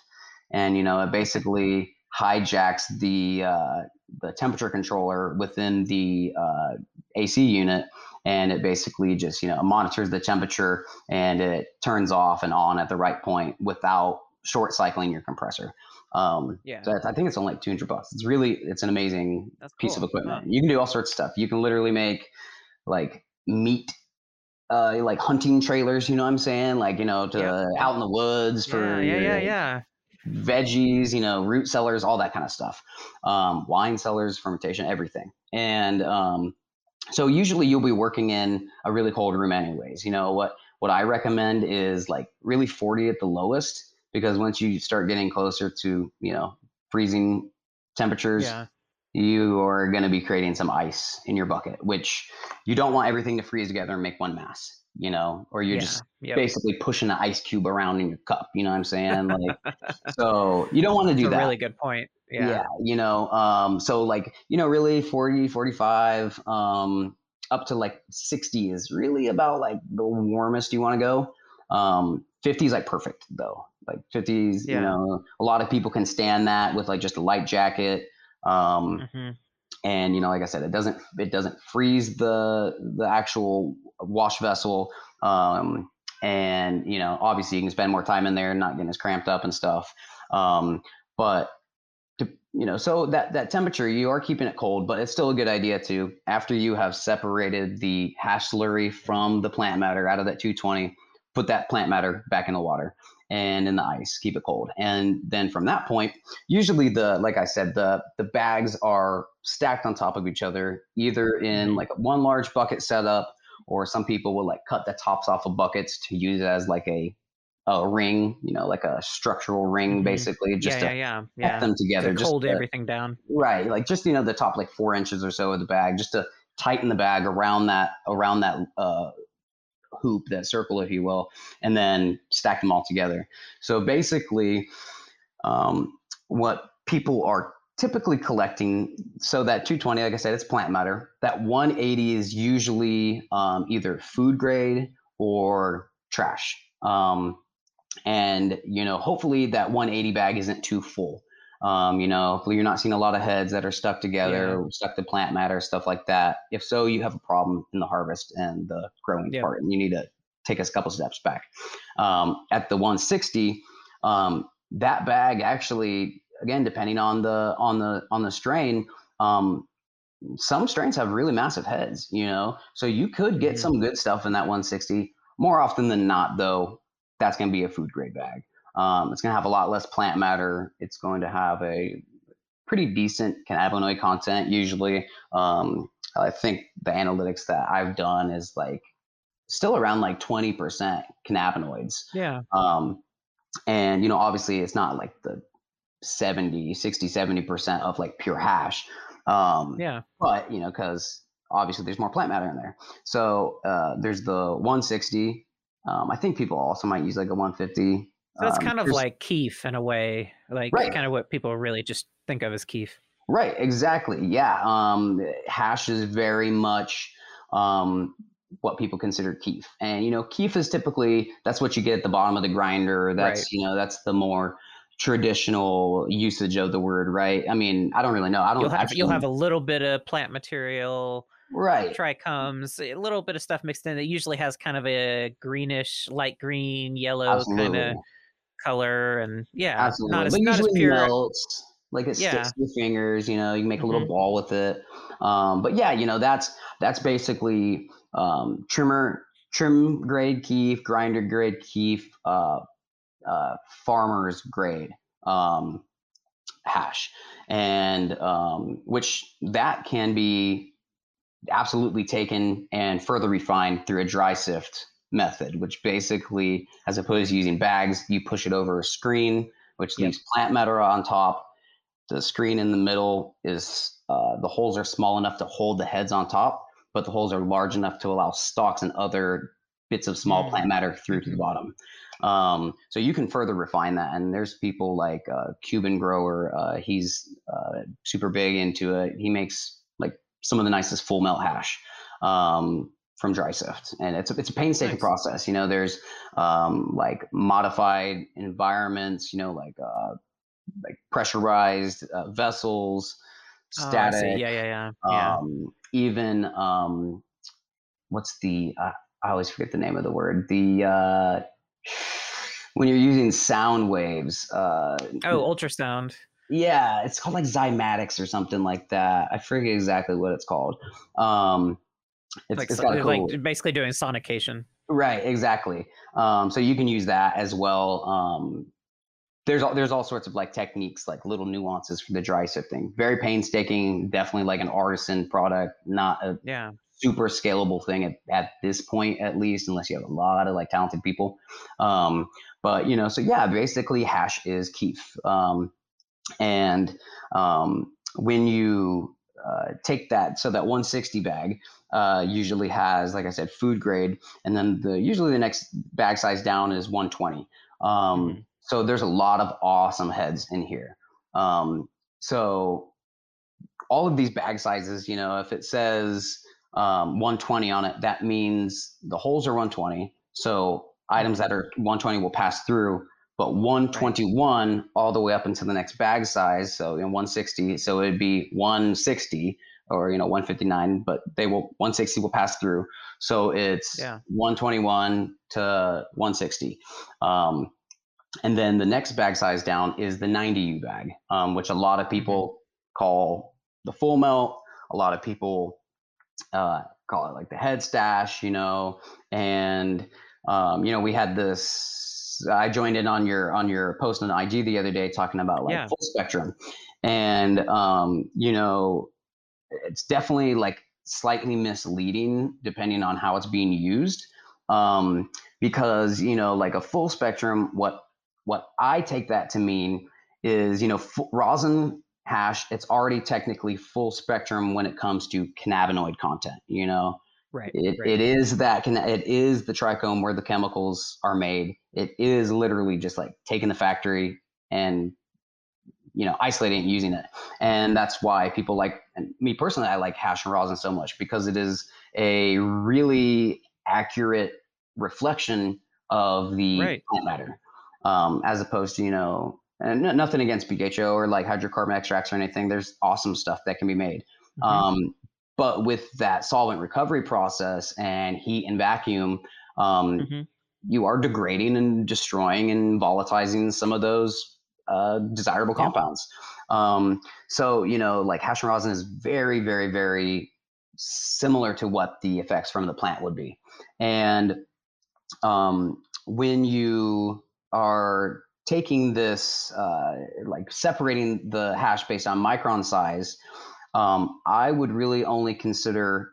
and you know it basically hijacks the uh, the temperature controller within the uh, AC unit, and it basically just you know monitors the temperature and it turns off and on at the right point without short cycling your compressor. Um,
Yeah.
so I think it's only like 200 bucks. It's really it's an amazing
That's
piece
cool.
of equipment.
Huh.
You can do all sorts of stuff. You can literally make like meat, uh, like hunting trailers. You know what I'm saying? Like you know, to
yep.
out in the woods for
yeah, yeah, yeah, yeah.
Veggies. You know, root cellars, all that kind of stuff. Um, wine cellars, fermentation, everything. And um, so usually you'll be working in a really cold room, anyways. You know what? What I recommend is like really 40 at the lowest because once you start getting closer to you know freezing temperatures
Yeah.
you are going to be creating some ice in your bucket, which you don't want everything to freeze together and make one mass, you know, or you're
yeah.
just
yep.
basically pushing an ice cube around in your cup. You know what I'm saying? Like, so you don't want to do
a
that.
really good point. Yeah.
you know, um, so like, you know, really 40, 45, um, up to like 60 is really about like the warmest you want to go. Um, 50 is like perfect though. Like 50s,
Yeah.
you know, a lot of people can stand that with like just a light jacket. Um,
Mhm.
And you know, like I said, it doesn't it doesn't freeze the the actual wash vessel. Um, and you know, obviously, you can spend more time in there, not getting as cramped up and stuff. Um, but to, you know, so that that temperature, you are keeping it cold, but it's still a good idea to after you have separated the hash slurry from the plant matter out of that 220, put that plant matter back in the water and in the ice, keep it cold. And then from that point, usually the like I said, the the bags are stacked on top of each other, either in like one large bucket setup, or some people will like cut the tops off of buckets to use it as like a a ring, you know, like a structural ring,
Mhm.
basically, just
yeah,
to
yeah, yeah, yeah.
them together.
To
just
hold
to-
everything down.
Right, like just you know the top like four inches or so of the bag, just to tighten the bag around that around that uh, hoop, that circle, if you will, and then stack them all together. So basically, um, what people are typically collecting, so that 220, like I said, it's plant matter. That 180 is usually um, either food grade or trash. Um, and you know, hopefully that 180 bag isn't too full. Um, you know, hopefully you're not seeing a lot of heads that are stuck together, stuck to plant matter, stuff like that. If so, you have a problem in the harvest and the growing
Yeah.
part, and you need to take a couple steps back. Um, at the 160, um, that bag actually, again, depending on the on the on the strain, um, some strains have really massive heads. You know, so you could get
Mhm.
some good stuff in that 160. More often than not, though, that's going to be a food grade bag. Um, it's going to have a lot less plant matter. It's going to have a pretty decent cannabinoid content usually. Um, I think the analytics that I've done is like still around like 20% cannabinoids.
Yeah,
Um, and, you know, obviously it's not like the 70, 60, 70% of like pure hash. Um,
yeah.
but you know because obviously there's more plant matter in there so uh, there's the 160 um, i think people also might use like a 150
So it's
Um,
kind of like keef in a way, like
Right.
kind of what people really just think of as keef.
right exactly yeah um, hash is very much um, what people consider keef and you know keef is typically that's what you get at the bottom of the grinder that's
Right.
you know that's the more traditional usage of the word right i mean i don't really know i don't
You'll have
actually
you'll have a little bit of plant material,
right
trichomes, a little bit of stuff mixed in. It usually has kind of a greenish, light green, yellow kind of color, and yeah,
Absolutely.
not as
but
not as pure.
melts. Like it
Yeah.
sticks to your fingers, you know, you can make a little
Mhm.
ball with it. Um, but yeah, you know, that's that's basically um, trimmer trim grade keef, grinder grade keef, uh, uh, farmer's grade um, hash. And um, which that can be absolutely taken and further refined through a dry sift method, which basically, as opposed to using bags, you push it over a screen, which
Yep.
leaves plant matter on top. The screen in the middle is uh, the holes are small enough to hold the heads on top, but the holes are large enough to allow stalks and other bits of small
Mm.
plant matter through to the bottom. Um, so you can further refine that. And there's people like uh, Cuban Grower. Uh, he's uh, super big into it. He makes like some of the nicest full melt hash um, from dry sift, and it's a, it's a painstaking
Nice.
process. You know, there's um, like modified environments. You know, like uh, like pressurized uh, vessels,
Oh,
static.
see. Yeah, yeah, yeah. Yeah.
Um, even um, what's the uh, I always forget the name of the word. The uh, when you're using sound waves. Uh,
oh, ultrasound.
yeah, it's called like Cymatics or something like that. I forget exactly what it's called. Um, it's,
like,
it's
so-
cool,
like basically doing sonication.
right, exactly. Um, so you can use that as well. Um, there's all, there's all sorts of like techniques, like little nuances for the dry sifting. Very painstaking, definitely like an artisan product, not a
Yeah.
super scalable thing at, at this point at least unless you have a lot of like talented people um, but you know so yeah basically hash is keef um, and um, when you uh, take that so that 160 bag uh, usually has like i said food grade and then the usually the next bag size down is 120 um,
Mhm.
so there's a lot of awesome heads in here um, so all of these bag sizes you know if it says um, 120 on it, that means the holes are 120. So items that are 120 will pass through. But 121 all the way up into the next bag size. So in 160, so it'd be 160 or you know 159, but they will 160 will pass through. So it's
Yeah.
121 to 160. Um, and then the next bag size down is the 90U bag, um, which a lot of people call the full melt. A lot of people uh, call it like the head stash, you know. And um, you know, we had this. I joined in on your on your post on IG the other day talking about like
Yeah.
full spectrum, and um, you know, it's definitely like slightly misleading depending on how it's being used um, because you know like a full spectrum what what i take that to mean is you know fu- rosin hash it's already technically full spectrum when it comes to cannabinoid content you know
Right.
it,
right.
it is that can it is the trichome where the chemicals are made it is literally just like taking the factory and you know isolating and using it and that's why people like and me personally i like hash and rosin so much because it is a really accurate reflection of the
Right.
plant matter um, as opposed to you know and nothing against bho or like hydrocarbon extracts or anything there's awesome stuff that can be made
Mhm.
um, but with that solvent recovery process and heat and vacuum, um,
Mhm.
you are degrading and destroying and volatilizing some of those uh, desirable
Yeah.
compounds. Um, so, you know, like hash and rosin is very, very, very similar to what the effects from the plant would be. And um, when you are taking this, uh, like separating the hash based on micron size, um, I would really only consider,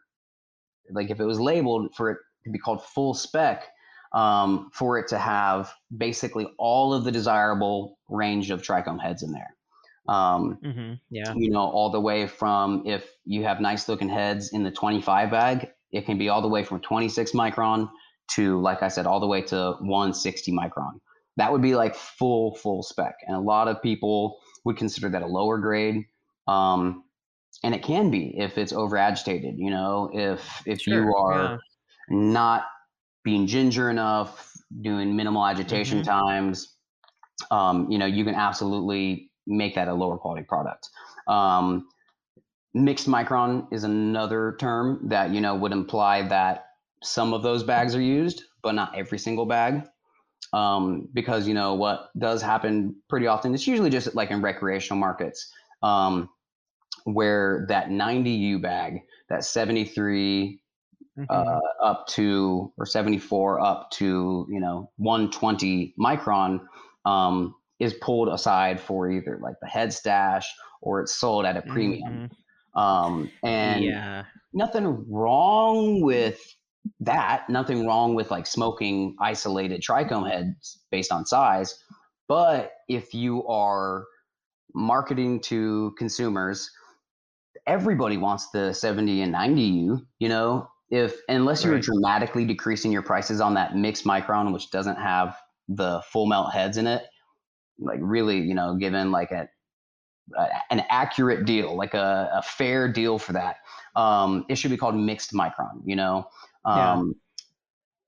like, if it was labeled for it to be called full spec, um, for it to have basically all of the desirable range of trichome heads in there. Um,
Mhm. Yeah.
you know, all the way from if you have nice looking heads in the 25 bag, it can be all the way from 26 micron to, like I said, all the way to 160 micron. That would be like full, full spec. And a lot of people would consider that a lower grade. Um, and it can be if it's over agitated, you know, if if
Sure,
you are
yeah.
not being ginger enough, doing minimal agitation
Mhm.
times, um, you know, you can absolutely make that a lower quality product. Um, mixed micron is another term that you know would imply that some of those bags are used, but not every single bag. Um, because you know what does happen pretty often. It's usually just like in recreational markets, um, where that 90U bag, that 73
Mhm.
uh, up to or 74 up to you know 120 micron um, is pulled aside for either like the head stash or it's sold at a premium
Mhm.
um, and
yeah.
nothing wrong with that nothing wrong with like smoking isolated trichome heads based on size but if you are marketing to consumers everybody wants the 70 and 90u you know if unless you're
Right.
dramatically decreasing your prices on that mixed micron which doesn't have the full melt heads in it like really you know given like a, a an accurate deal like a, a fair deal for that um it should be called mixed micron you know
Yeah.
um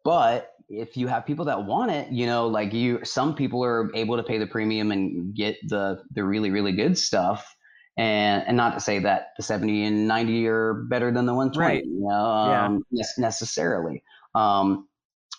but if you have people that want it you know like you some people are able to pay the premium and get the the really really good stuff and and not to say that the 70 and 90 are better than the 120
Right.
you know
Yeah.
um, ne- necessarily um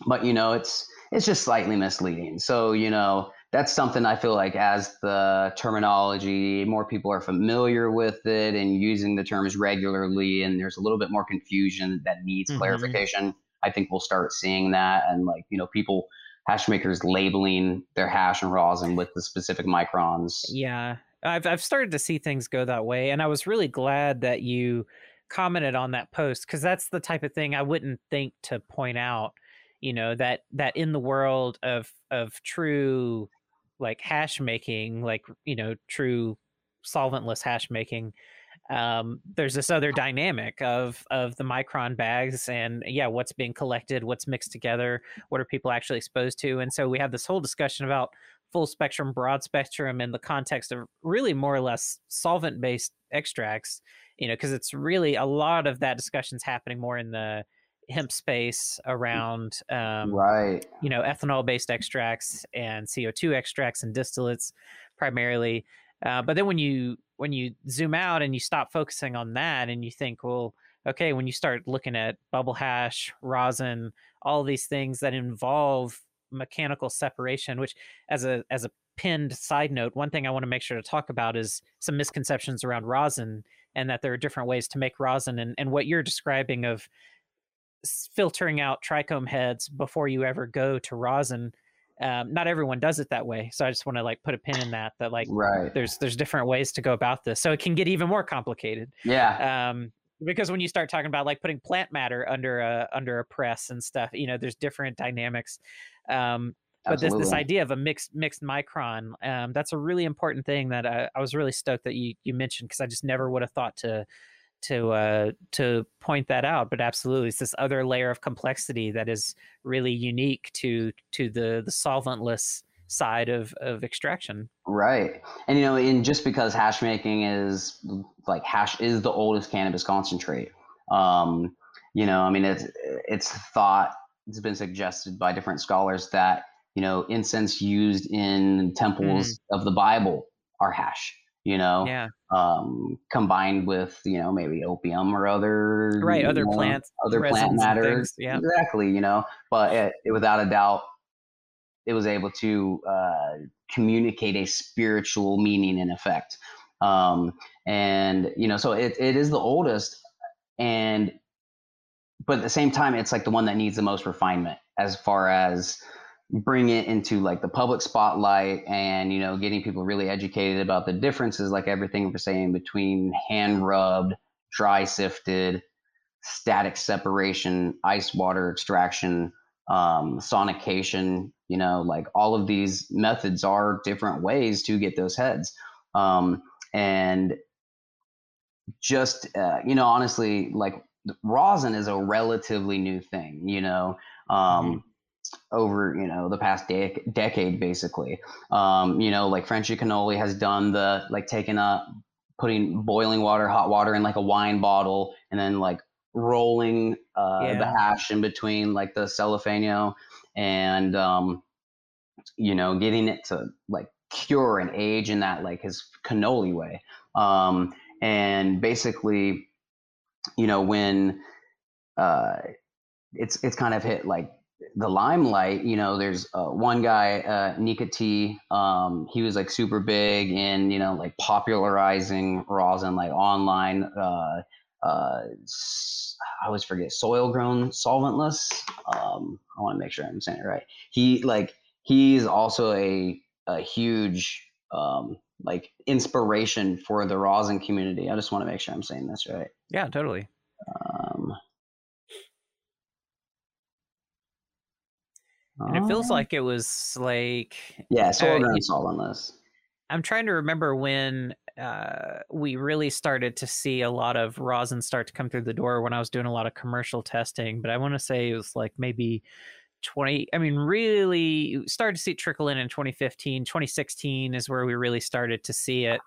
but you know it's it's just slightly misleading so you know that's something i feel like as the terminology more people are familiar with it and using the terms regularly and there's a little bit more confusion that needs
Mhm.
clarification i think we'll start seeing that and like you know people hash makers labeling their hash and rosin with the specific microns
Yeah, I've I've started to see things go that way, and I was really glad that you commented on that post because that's the type of thing I wouldn't think to point out. You know that that in the world of of true like hash making, like you know true solventless hash making, um, there's this other dynamic of of the micron bags and yeah, what's being collected, what's mixed together, what are people actually exposed to, and so we have this whole discussion about full spectrum, broad spectrum in the context of really more or less solvent based extracts, you know, because it's really a lot of that discussion's happening more in the hemp space around um,
right.
you know ethanol based extracts and CO2 extracts and distillates primarily. Uh, but then when you when you zoom out and you stop focusing on that and you think, well, okay, when you start looking at bubble hash, rosin, all these things that involve mechanical separation, which as a as a pinned side note, one thing I want to make sure to talk about is some misconceptions around rosin and that there are different ways to make rosin and, and what you're describing of filtering out trichome heads before you ever go to rosin. Um, not everyone does it that way so i just want to like put a pin in that that like
right.
there's there's different ways to go about this so it can get even more complicated.
Yeah.
Um, because when you start talking about like putting plant matter under a under a press and stuff you know there's different dynamics um, but this this idea of a mixed mixed micron um, that's a really important thing that I, I was really stoked that you you mentioned because i just never would have thought to to uh, to point that out. But absolutely, it's this other layer of complexity that is really unique to to the the solventless side of of extraction.
Right, and you know, in just because hash making is like hash is the oldest cannabis concentrate. Um, you know, I mean, it's it's thought it's been suggested by different scholars that you know incense used in temples mm. of the Bible are hash you know
yeah.
um, combined with you know maybe opium or other
right other
know,
plants
other plant matter
yeah.
Exactly you know but it, it, without a doubt it was able to uh, communicate a spiritual meaning and effect. Um, and you know so it, it is the oldest and but at the same time it's like the one that needs the most refinement as far as bring it into like the public spotlight and you know getting people really educated about the differences like everything we're saying between hand rubbed dry sifted static separation ice water extraction um, sonication you know like all of these methods are different ways to get those heads. Um, and just uh, you know honestly like rosin is a relatively new thing you know um, mm-hmm. over you know the past de- decade basically. Um, you know like frenchy cannoli has done the like taking up putting boiling water hot water in like a wine bottle and then like rolling uh, yeah. the hash in between like the cellophane and um, you know getting it to like cure and age in that like his cannoli way. Um, and basically you know when uh, it's it's kind of hit like the limelight, you know, there's uh, one guy, uh, Nikka T. Um, he was like super big in, you know, like popularizing rosin, like online. Uh, uh, I always forget soil grown solventless. Um, I want to make sure I'm saying it right. He like he's also a a huge um, like inspiration for the rosin community. I just want to make sure I'm saying this right.
Yeah, totally.
Um,
And it feels oh. like it was like
yeah, so uh, we on this.
I'm trying to remember when uh, we really started to see a lot of rosin start to come through the door when I was doing a lot of commercial testing, but I want to say it was like maybe 20 I mean really started to see it trickle in in 2015, 2016 is where we really started to see it,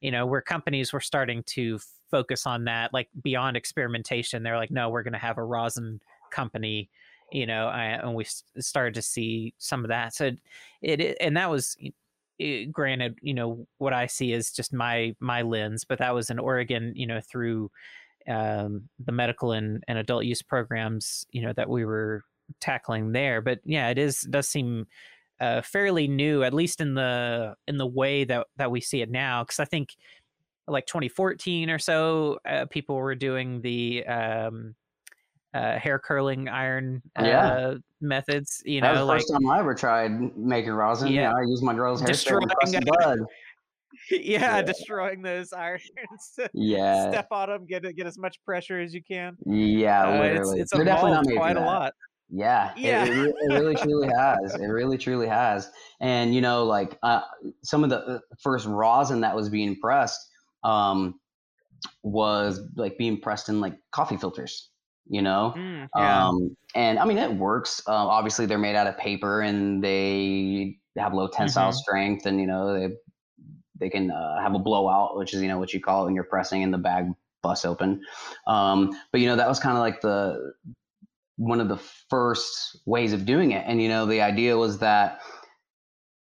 you know, where companies were starting to focus on that like beyond experimentation. They're like no, we're going to have a rosin company you know, and we started to see some of that. So it, and that was it, granted, you know, what I see is just my my lens, but that was in Oregon, you know, through um, the medical and, and adult use programs, you know, that we were tackling there. But yeah, it is does seem uh, fairly new, at least in the in the way that that we see it now. Because I think like 2014 or so, uh, people were doing the um, uh, hair curling iron uh, yeah. methods. You know,
that was the
like,
first time I ever tried making rosin. Yeah, I used my girl's hair destroying blood.
yeah, yeah, destroying those irons.
yeah,
step on them, get get as much pressure as you can.
Yeah, uh, literally.
It's, it's evolved quite a lot.
Yeah,
yeah.
It, it, it, really truly has. It really truly has. And you know, like uh, some of the uh, first rosin that was being pressed um, was like being pressed in like coffee filters you know
mm, yeah.
um, and i mean it works um, obviously they're made out of paper and they have low tensile mm-hmm. strength and you know they they can uh, have a blowout which is you know what you call it when you're pressing and the bag busts open um, but you know that was kind of like the one of the first ways of doing it. And you know, the idea was that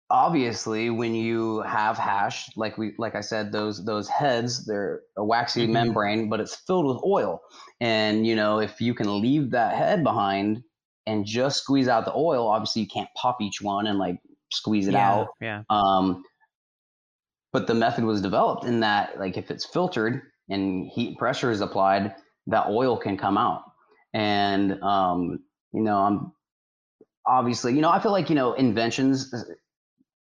obviously when you have hash like we like i said those those heads they're a waxy mm-hmm. membrane but it's filled with oil and you know if you can leave that head behind and just squeeze out the oil obviously you can't pop each one and like squeeze it
yeah,
out
yeah
um but the method was developed in that like if it's filtered and heat pressure is applied that oil can come out and um you know i'm obviously you know i feel like you know inventions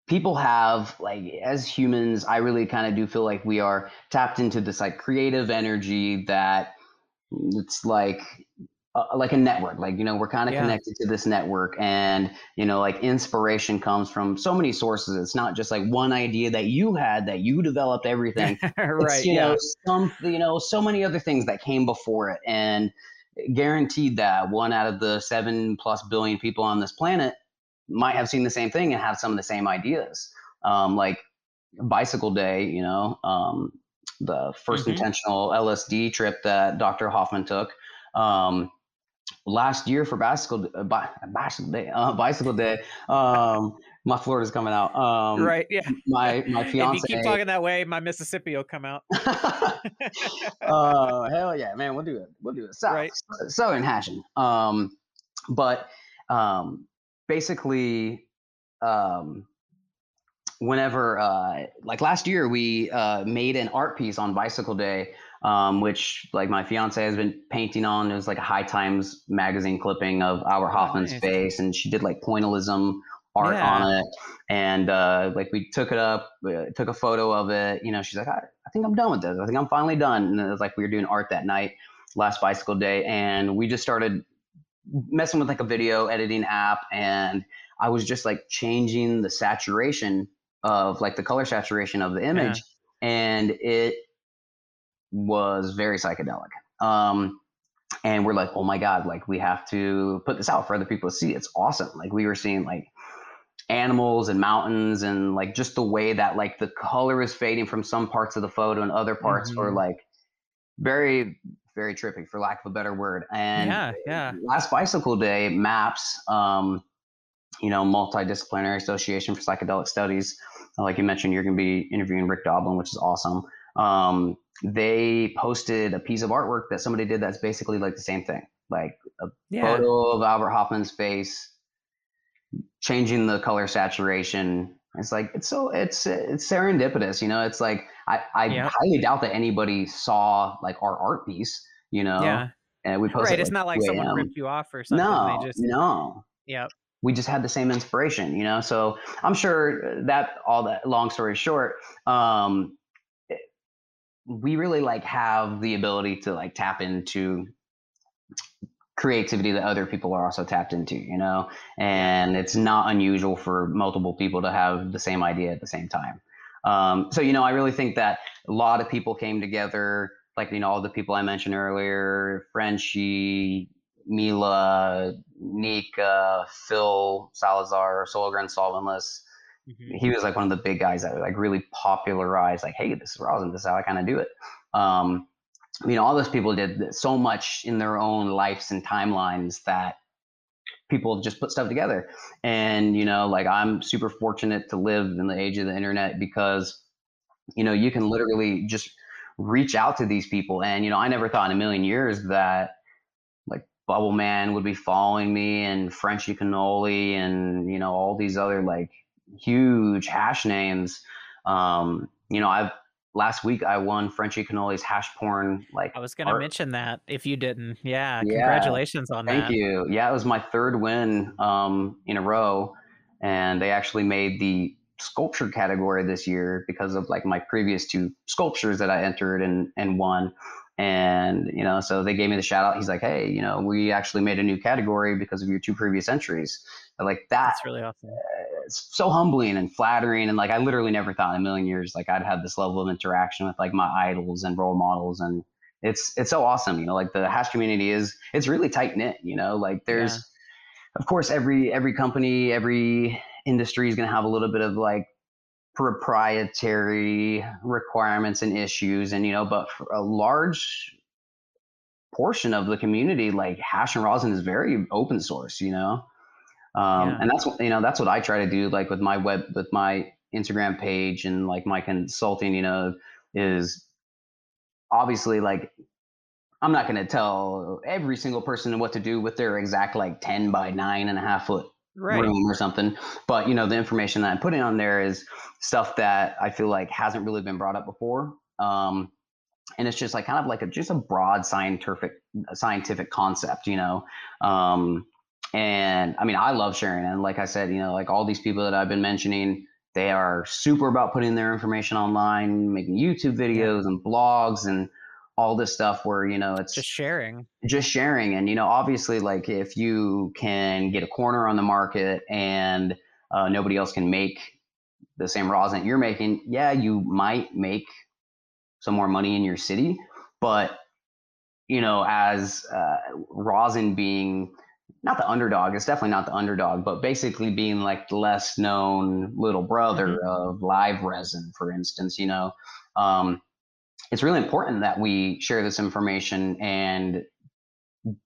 people have like as humans i really kind of do feel like we are tapped into this like creative energy that it's like uh, like a network like you know we're kind of yeah. connected to this network and you know like inspiration comes from so many sources it's not just like one idea that you had that you developed everything
right it's,
you
yeah.
know some you know so many other things that came before it and guaranteed that one out of the seven plus billion people on this planet might have seen the same thing and have some of the same ideas. Um, like Bicycle Day, you know, um, the 1st mm-hmm. intentional LSD trip that Dr. Hofmann took. Um, last year for bicycle uh, bicycle day uh, bicycle day um my florida's coming out. Um
right yeah.
my my fiance
if you keep talking that way my mississippi will come out.
Uh hell yeah man we'll do it. We'll do it. South, right. southern hashing um but um basically um, whenever uh, like last year we uh, made an art piece on bicycle day um, which like my fiance has been painting on. It was like a high times magazine clipping of Albert oh, Hofmann's nice. face and she did like pointillism art yeah. on it and uh, like we took it up uh, took a photo of it you know she's like I, I think i'm done with this i think i'm finally done and it was like we were doing art that night last bicycle day and we just started messing with like a video editing app and I was just like changing the saturation of like the color saturation of the image yeah. and it was very psychedelic. Um, and we're like, oh my God, like we have to put this out for other people to see. It's awesome. Like we were seeing like animals and mountains and like just the way that like the color is fading from some parts of the photo and other parts mm-hmm. were like very very trippy for lack of a better word. And
yeah, yeah.
Last bicycle day, MAPS, um, you know, multidisciplinary association for psychedelic studies. Like you mentioned, you're going to be interviewing Rick Doblin, which is awesome. Um, they posted a piece of artwork that somebody did that's basically like the same thing, like a yeah. photo of Albert Hofmann's face, changing the color saturation. It's like it's so it's it's serendipitous, you know. It's like I, I yeah. highly doubt that anybody saw like our art piece, you know.
Yeah.
And we posted.
Right. It's like not like someone ripped you off or something.
No.
They just,
no.
Yep.
We just had the same inspiration, you know. So I'm sure that all that. Long story short, um, we really like have the ability to like tap into creativity that other people are also tapped into, you know? And it's not unusual for multiple people to have the same idea at the same time. Um, so, you know, I really think that a lot of people came together, like, you know, all the people I mentioned earlier, Frenchy, Mila, Nikka, Phil Salazar, Soilgrown Solventless. Mm-hmm. He was like one of the big guys that like really popularized, like, hey, this is rosin, this is how I kind of do it. Um, you know, all those people did so much in their own lives and timelines that people just put stuff together. And, you know, like I'm super fortunate to live in the age of the internet because, you know, you can literally just reach out to these people. And, you know, I never thought in a million years that like Bubble Man would be following me and Frenchy Cannoli and, you know, all these other like huge hash names. Um, you know, I've last week I won Frenchy Cannoli's hash porn. Like
I was going to mention that if you didn't, yeah, yeah. congratulations on
Thank
that.
Thank you. Yeah, it was my third win um, in a row, and they actually made the sculpture category this year because of like my previous two sculptures that I entered and and won. And you know, so they gave me the shout out. He's like, "Hey, you know, we actually made a new category because of your two previous entries." like that.
That's really awesome.
It's so humbling and flattering, and like I literally never thought in a million years like I'd have this level of interaction with like my idols and role models, and it's it's so awesome. You know, like the hash community is it's really tight knit. You know, like there's. Yeah. Of course, every every company, every industry is going to have a little bit of like proprietary requirements and issues and you know but a large portion of the community, like hash and rosin is very open source, you know? Um,
Yeah.
and that's what, you know, that's what I try to do, like with my web, with my Instagram page and like my consulting, you know, is obviously like, I'm not going to tell every single person what to do with their exact like 10 by nine and a half foot
Right.
room or something. But you know, the information that I'm putting on there is stuff that I feel like hasn't really been brought up before. Um, and it's just like kind of like a just a broad scientific scientific concept, you know. Um, and I mean, I love sharing, and like I said, you know, like all these people that I've been mentioning, they are super about putting their information online, making YouTube videos and blogs and all this stuff where you know it's
Just sharing.
just sharing. And you know obviously like if you can get a corner on the market and uh, nobody else can make the same rosin you're making yeah you might make some more money in your city. But you know as uh, rosin being not the underdog it's definitely not the underdog but basically being like the less known little brother of live resin for instance you know? Um, it's really important that we share this information and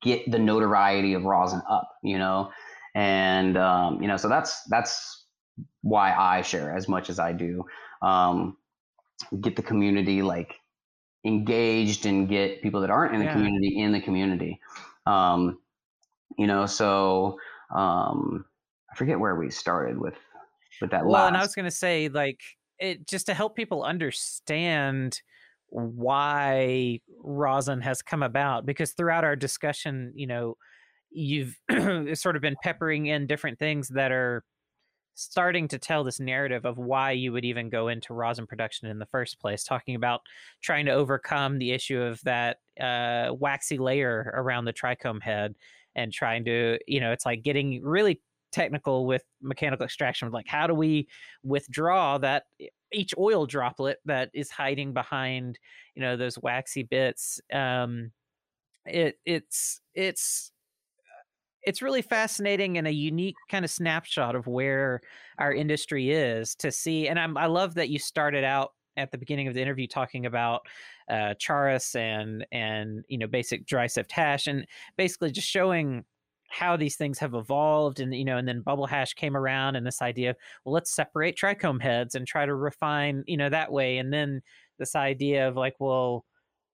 get the notoriety of rosin up you know? And um, you know so that's that's why i share as much as i do. Um, get the community like engaged and get people that aren't in the
Yeah.
community in the community. Um, you know so um, i forget where we started with with that
Well, and I was going to say, like, it just to help people understand why rosin has come about, because throughout our discussion, you know, you've sort of been peppering in different things that are starting to tell this narrative of why you would even go into rosin production in the first place talking about trying to overcome the issue of that uh, waxy layer around the trichome head and trying to you know it's like getting really technical with mechanical extraction like how do we withdraw that each oil droplet that is hiding behind you know those waxy bits um it it's it's it's really fascinating and a unique kind of snapshot of where our industry is to see and I'm, i love that you started out at the beginning of the interview talking about uh, charas and and you know basic dry sift hash and basically just showing how these things have evolved and you know and then bubble hash came around and this idea of well let's separate trichome heads and try to refine you know that way and then this idea of like well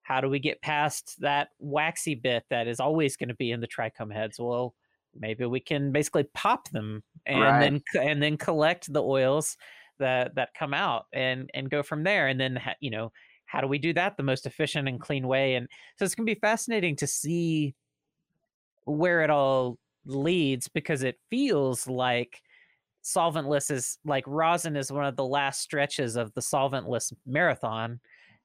how do we get past that waxy bit that is always going to be in the trichome heads well maybe we can basically pop them and
Right.
then and then collect the oils that that come out and and go from there and then you know how do we do that the most efficient and clean way? And so it's going to be fascinating to see where it all leads because it feels like solventless is like rosin is one of the last stretches of the solventless marathon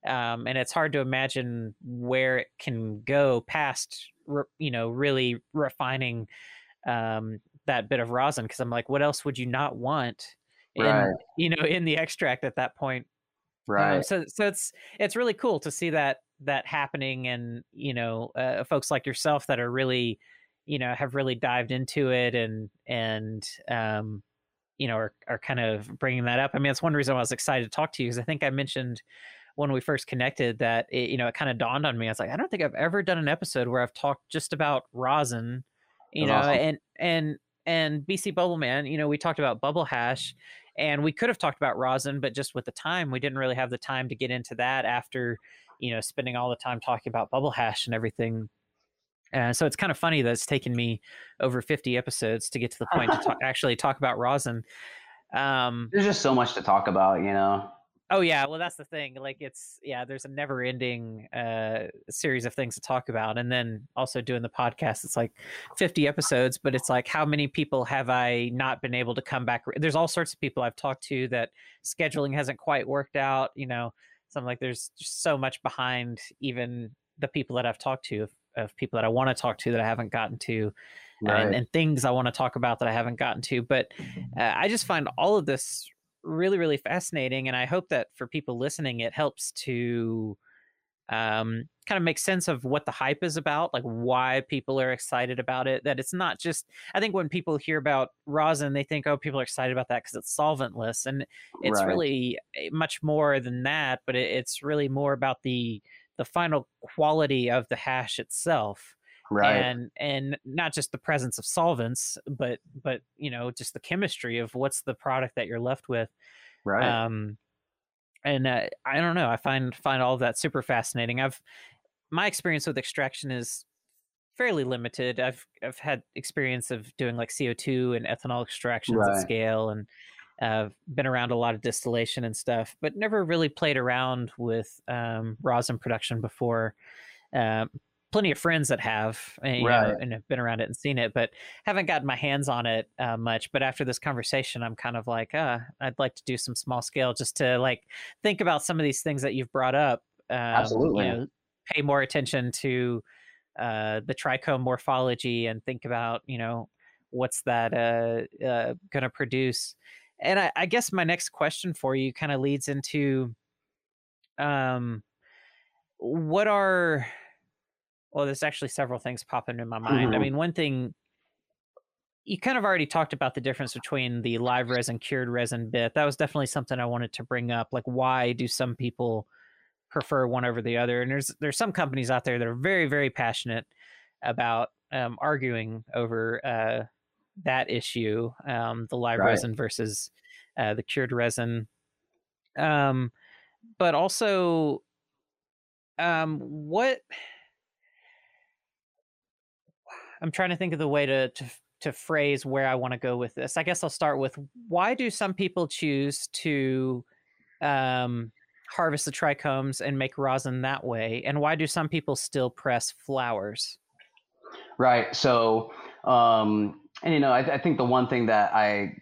um, and it's hard to imagine where it can go past re- you know really refining um, that bit of rosin because i'm like what else would you not want in
Right.
you know in the extract at that point uh,
right
so so it's it's really cool to see that that happening and you know uh, folks like yourself that are really you know have really dived into it and and um you know are, are kind of bringing that up i mean it's one reason i was excited to talk to you because i think i mentioned when we first connected that it, you know it kind of dawned on me i was like i don't think i've ever done an episode where i've talked just about rosin you know
awesome.
and and and BC Bubbleman you know we talked about bubble hash and we could have talked about rosin but just with the time we didn't really have the time to get into that after you know spending all the time talking about bubble hash and everything. And so it's kind of funny that it's taken me over 50 episodes to get to the point to talk, actually talk about rosin. Um
there's just so much to talk about you know
oh yeah well that's the thing like it's yeah there's a never ending uh series of things to talk about and then also doing the podcast it's like 50 episodes but it's like how many people have i not been able to come back there's all sorts of people i've talked to that scheduling hasn't quite worked out you know so i'm like there's just so much behind even the people that i've talked to of, of people that i want to talk to that i haven't gotten to and, and things I want to talk about that I haven't gotten to. But uh, I just find all of this really, really fascinating, and I hope that for people listening, it helps to um, kind of make sense of what the hype is about, like why people are excited about it. That it's not just. I think when people hear about rosin, they think, oh, people are excited about that because it's solventless, and it's
Right.
really eh, much more than that. But it, it's really more about the the final quality of the hash itself
Right.
and and not just the presence of solvents but but you know just the chemistry of what's the product that you're left with
right.
um and uh, i don't know i find find all of that super fascinating i've my experience with extraction is fairly limited i've i've had experience of doing like co2 and ethanol extractions
Right.
at scale and uh, been around a lot of distillation and stuff but never really played around with um, rosin production before um, plenty of friends that have and, you know, and have been around it and seen it but haven't gotten my hands on it uh, much but after this conversation i'm kind of like uh, i'd like to do some small scale just to like think about some of these things that you've brought up um,
Absolutely.
you know, pay more attention to uh, the trichome morphology and think about you know what's that uh, uh, going to produce and I, I guess my next question for you kind of leads into um what are well there's actually several things popping in my mind i
Mhm.
mean one thing you kind of already talked about the difference between the live resin cured resin bit that was definitely something i wanted to bring up like why do some people prefer one over the other and there's there's some companies out there that are very very passionate about um, arguing over uh, that issue um, the live
Right.
resin versus uh, the cured resin um, but also um, what i'm trying to think of the way to to, to phrase where i want to go with this i guess i'll start with why do some people choose to um, harvest the trichomes and make rosin that way and why do some people still press flowers
Right. So, um, and you know, I, I think the one thing that I,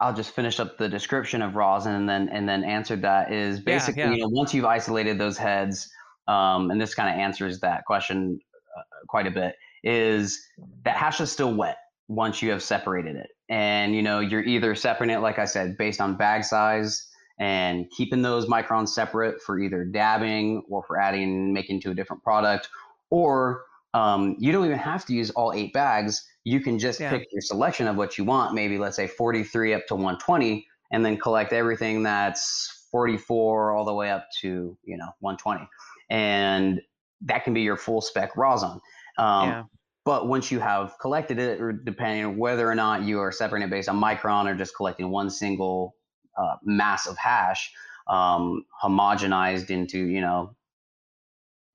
I'll just finish up the description of rosin and then and then answer that is basically,
yeah.
you know, once you've isolated those heads, um, and this kind of answers that question uh, quite a bit, is that hash is still wet once you have separated it, and you know, you're either separating it, like I said, based on bag size and keeping those microns separate for either dabbing or for adding making to a different product, or um, you don't even have to use all eight bags. You can just
Yeah.
pick your selection of what you want, maybe let's say 43 up to 120, and then collect everything that's 44 all the way up to, you know, 120. And that can be your full spec rosin. Um,
yeah
But once you have collected it, or depending on whether or not you are separating it based on micron or just collecting one single uh, mass of hash, um, homogenized into, you know,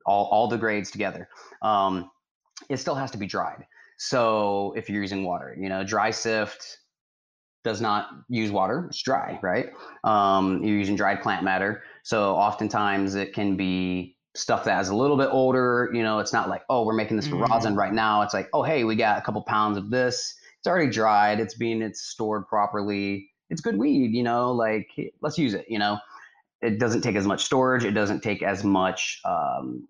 all, all the grades together, um, it still has to be dried. So if you're using water, you know, dry sift does not use water, it's dry, right? Um, you're using dried plant matter. So oftentimes it can be stuff that is a little bit older. You know, it's not like, oh, we're making this for
Mm.
rosin right now. It's like, oh, hey, we got a couple pounds of this. It's already dried. It's being it's stored properly. It's good weed. You know, like let's use it. You know, it doesn't take as much storage. It doesn't take as much um,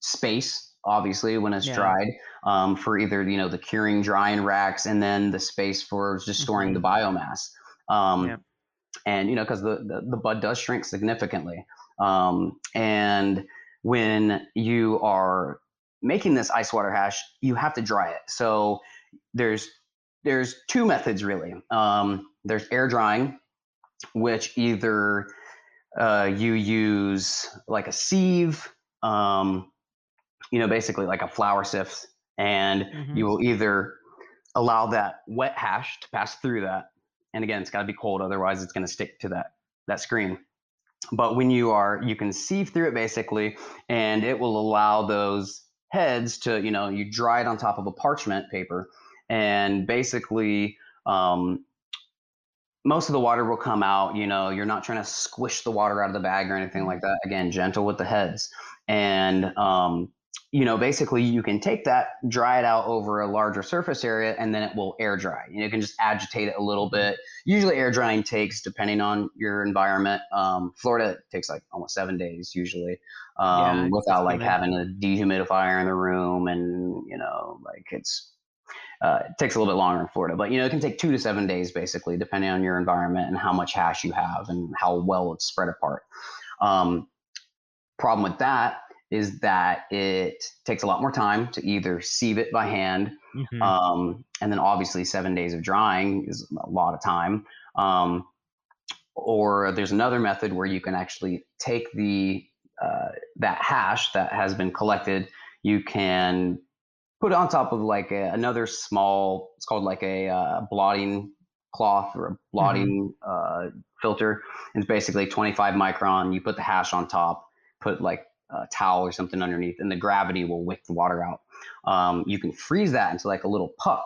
space, obviously, when it's
Yeah.
dried. Um, for either you know the curing drying racks and then the space for just storing the biomass. Um,
Yeah.
And you know because the, the the bud does shrink significantly. Um, and when you are making this ice water hash, you have to dry it. So there's there's two methods really. Um, there's air drying, which either uh, you use like a sieve, um, you know, basically like a flour sift, and
Mhm.
you will either allow that wet hash to pass through that. And again, it's got to be cold, otherwise it's going to stick to that that screen. But when you are, you can sieve through it basically, and it will allow those heads to, you know, you dry it on top of a parchment paper, and basically, um, most of the water will come out. You know, you're not trying to squish the water out of the bag or anything like that. Again, gentle with the heads, and um, you know, basically, you can take that, dry it out over a larger surface area, and then it will air dry. You, know, you can just agitate it a little bit. Usually, air drying takes, depending on your environment. Um, Florida takes like almost seven days usually, um,
it's
without like having a dehumidifier in the room, and you know, like it's uh, it takes a little bit longer in Florida, but you know it can take two to seven days, basically, depending on your environment and how much hash you have and how well it's spread apart. Um, problem with that is that it takes a lot more time to either sieve it by hand,
Mhm.
um, and then obviously seven days of drying is a lot of time. Um, or there's another method where you can actually take the uh, that hash that has been collected, you can put it on top of like a, another small. It's called like a uh, blotting cloth or a blotting mm-hmm. uh, filter. It's basically 25 micron. You put the hash on top, put like a towel or something underneath, and the gravity will wick the water out. Um, you can freeze that into like a little puck.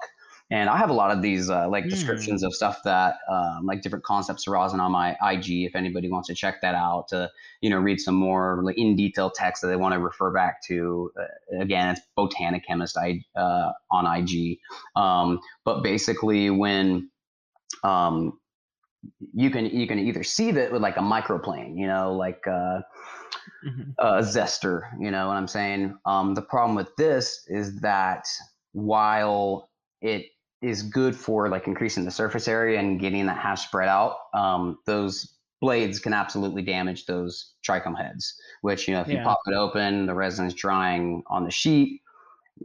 And I have a lot of these uh, like mm. descriptions of stuff that um, like different concepts of rosin on my IG. If anybody wants to check that out to you know read some more like in detail text that they want to refer back to, uh, again it's Botanichemist I, uh, on IG. Um, but basically, when um, you can you can either see that with like a microplane, you know, like uh, mm-hmm. a zester, you know what I'm saying. Um, the problem with this is that while it is good for like increasing the surface area and getting that hash spread out, um, those blades can absolutely damage those trichome heads. Which you know, if yeah. you pop it open, the resin is drying on the sheet,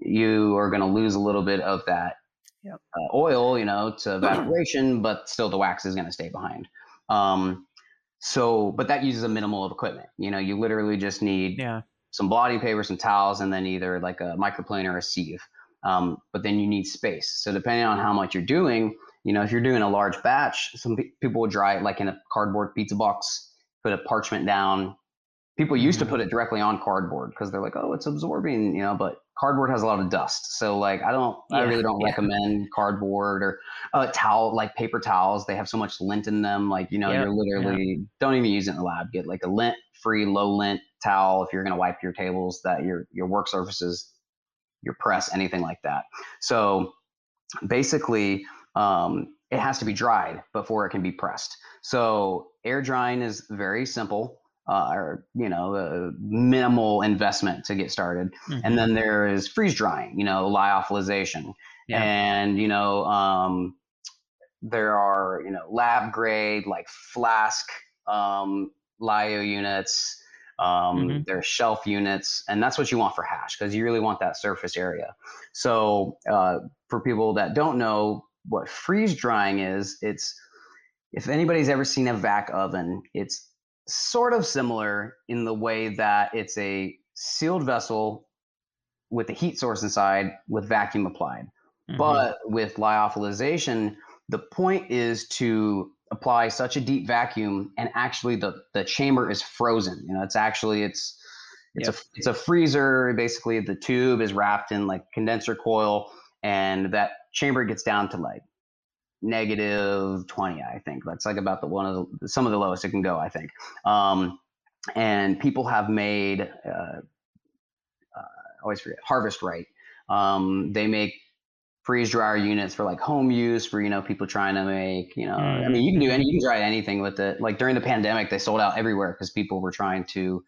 you are going to lose a little bit of that yep. uh, oil, you know, to evaporation, but still the wax is going to stay behind. Um, so, but that uses a minimal of equipment. You know, you literally just need
yeah.
some blotting paper, some towels, and then either like a microplane or a sieve. Um, but then you need space. So depending on how much you're doing, you know, if you're doing a large batch, some pe- people will dry it like in a cardboard pizza box, put a parchment down. People used mm-hmm. to put it directly on cardboard because they're like, oh, it's absorbing, you know, but cardboard has a lot of dust. So like I don't yeah, I really don't yeah. recommend cardboard or uh, towel like paper towels. They have so much lint in them. Like, you know, you're literally don't even use it in the lab. Get like a lint free low lint towel if you're gonna wipe your tables that your your work surfaces, your press, anything like that. So basically um, it has to be dried before it can be pressed. So air drying is very simple uh, or you know minimal investment to get started mm-hmm. and then there is freeze drying you know lyophilization yeah. and you know um, there are you know lab grade like flask um, lyo units um, mm-hmm. there's shelf units and that's what you want for hash because you really want that surface area so uh, for people that don't know what freeze drying is it's if anybody's ever seen a vac oven it's sort of similar in the way that it's a sealed vessel with a heat source inside with vacuum applied. Mm-hmm. But with lyophilization, the point is to apply such a deep vacuum and actually the, the chamber is frozen. You know, it's actually it's it's yep. a it's a freezer. Basically, the tube is wrapped in like condenser coil, and that chamber gets down to like negative 20 i think. That's like about the one of the some of the lowest it can go i think. Um, and people have made uh, uh, always forget Harvest Right. Um, they make freeze dryer units for like home use for you know people trying to make you know i mean you can do any you can dry anything with it like during the pandemic they sold out everywhere because people were trying to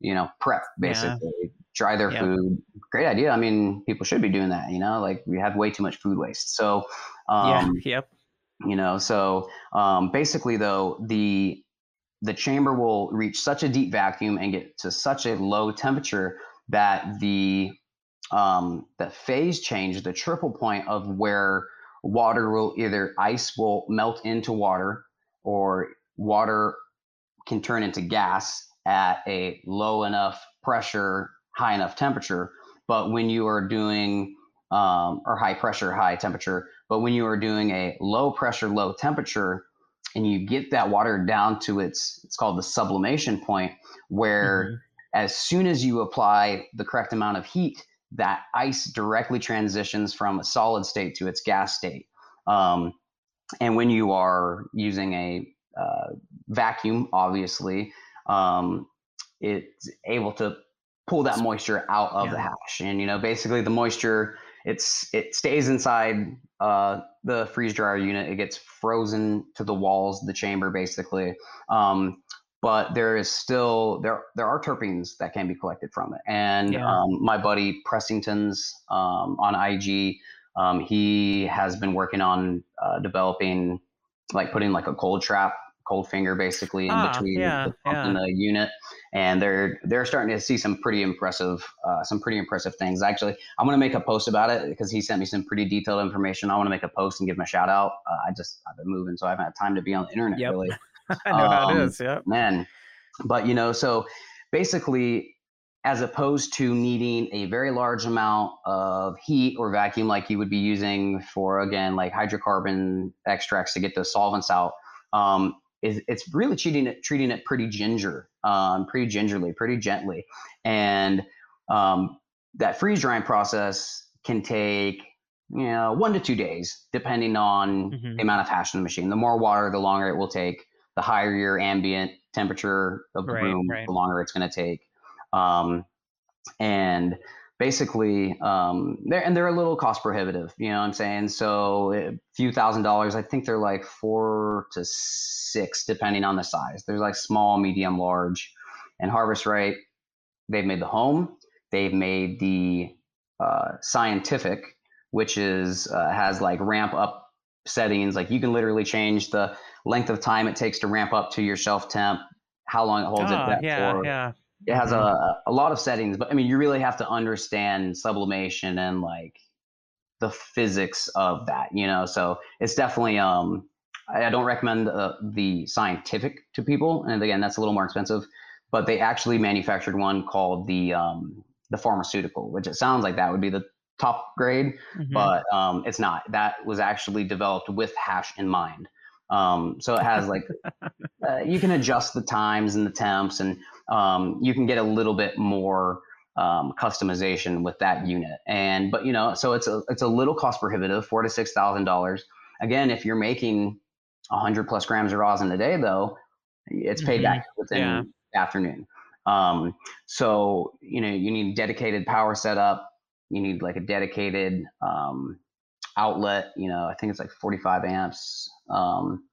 you know prep basically yeah. dry their yep. food. Great idea. I mean people should be doing that you know like we have way too much food waste. So
um, yeah. Yep.
You know, so um, basically, though the the chamber will reach such a deep vacuum and get to such a low temperature that the um, the phase change, the triple point of where water will either ice will melt into water or water can turn into gas at a low enough pressure, high enough temperature. But when you are doing um, or high pressure, high temperature. But when you are doing a low pressure, low temperature, and you get that water down to its, it's called the sublimation point, where mm-hmm. as soon as you apply the correct amount of heat, that ice directly transitions from a solid state to its gas state. Um, and when you are using a uh, vacuum, obviously, um, it's able to pull that moisture out of yeah. the hash. And you know, basically, the moisture it's it stays inside uh, the freeze dryer unit. It gets frozen to the walls, the chamber, basically. Um, but there is still there there are terpenes that can be collected from it. And yeah. um, my buddy Pressington's um, on IG, um, he has been working on uh, developing like putting like a cold trap cold finger basically in ah, between yeah, the pump yeah. and the unit. And they're they're starting to see some pretty impressive uh, some pretty impressive things. Actually i'm going to make a post about it because he sent me some pretty detailed information. I want to make a post and give him a shout out. Uh, i just i've been moving so i haven't had time to be on the internet yep. really.
I know um, how it um, yeah
man. But you know so basically, as opposed to needing a very large amount of heat or vacuum, like you would be using for again like hydrocarbon extracts to get those solvents out, um, is it's really treating it treating it pretty ginger, um, pretty gingerly, pretty gently, and um, that freeze drying process can take you know one to two days depending on
Mhm.
the amount of hash in the machine. The more water, the longer it will take. The higher your ambient temperature of the
Right,
room,
right.
the longer it's going to take. Um, and basically, um, they're and they're a little cost prohibitive. You know what I'm saying? So a few thousand dollars. I think they're like four to six, depending on the size. There's like small, medium, large, and Harvest Right. They've made the home. They've made the uh, scientific, which is uh, has like ramp up settings. Like you can literally change the length of time it takes to ramp up to your shelf temp, how long it holds
Ah,
it
yeah,
for.
yeah.
It has
Mhm.
a, a lot of settings, but I mean, you really have to understand sublimation and like the physics of that, you know. So it's definitely um, I, I don't recommend uh, the scientific to people, and again, that's a little more expensive. But they actually manufactured one called the um, the pharmaceutical, which it sounds like that would be the top grade,
Mhm.
but um, it's not. That was actually developed with hash in mind. Um, so it has like uh, you can adjust the times and the temps, and um, you can get a little bit more um, customization with that unit. And but you know, so it's a it's a little cost prohibitive, four to six thousand dollars. Again, if you're making hundred plus grams of rosin a day, though, it's paid
Mhm.
back within
Yeah.
the afternoon. Um, so you know, you need dedicated power setup. You need like a dedicated um, outlet. You know, I think it's like 45 amps. Um,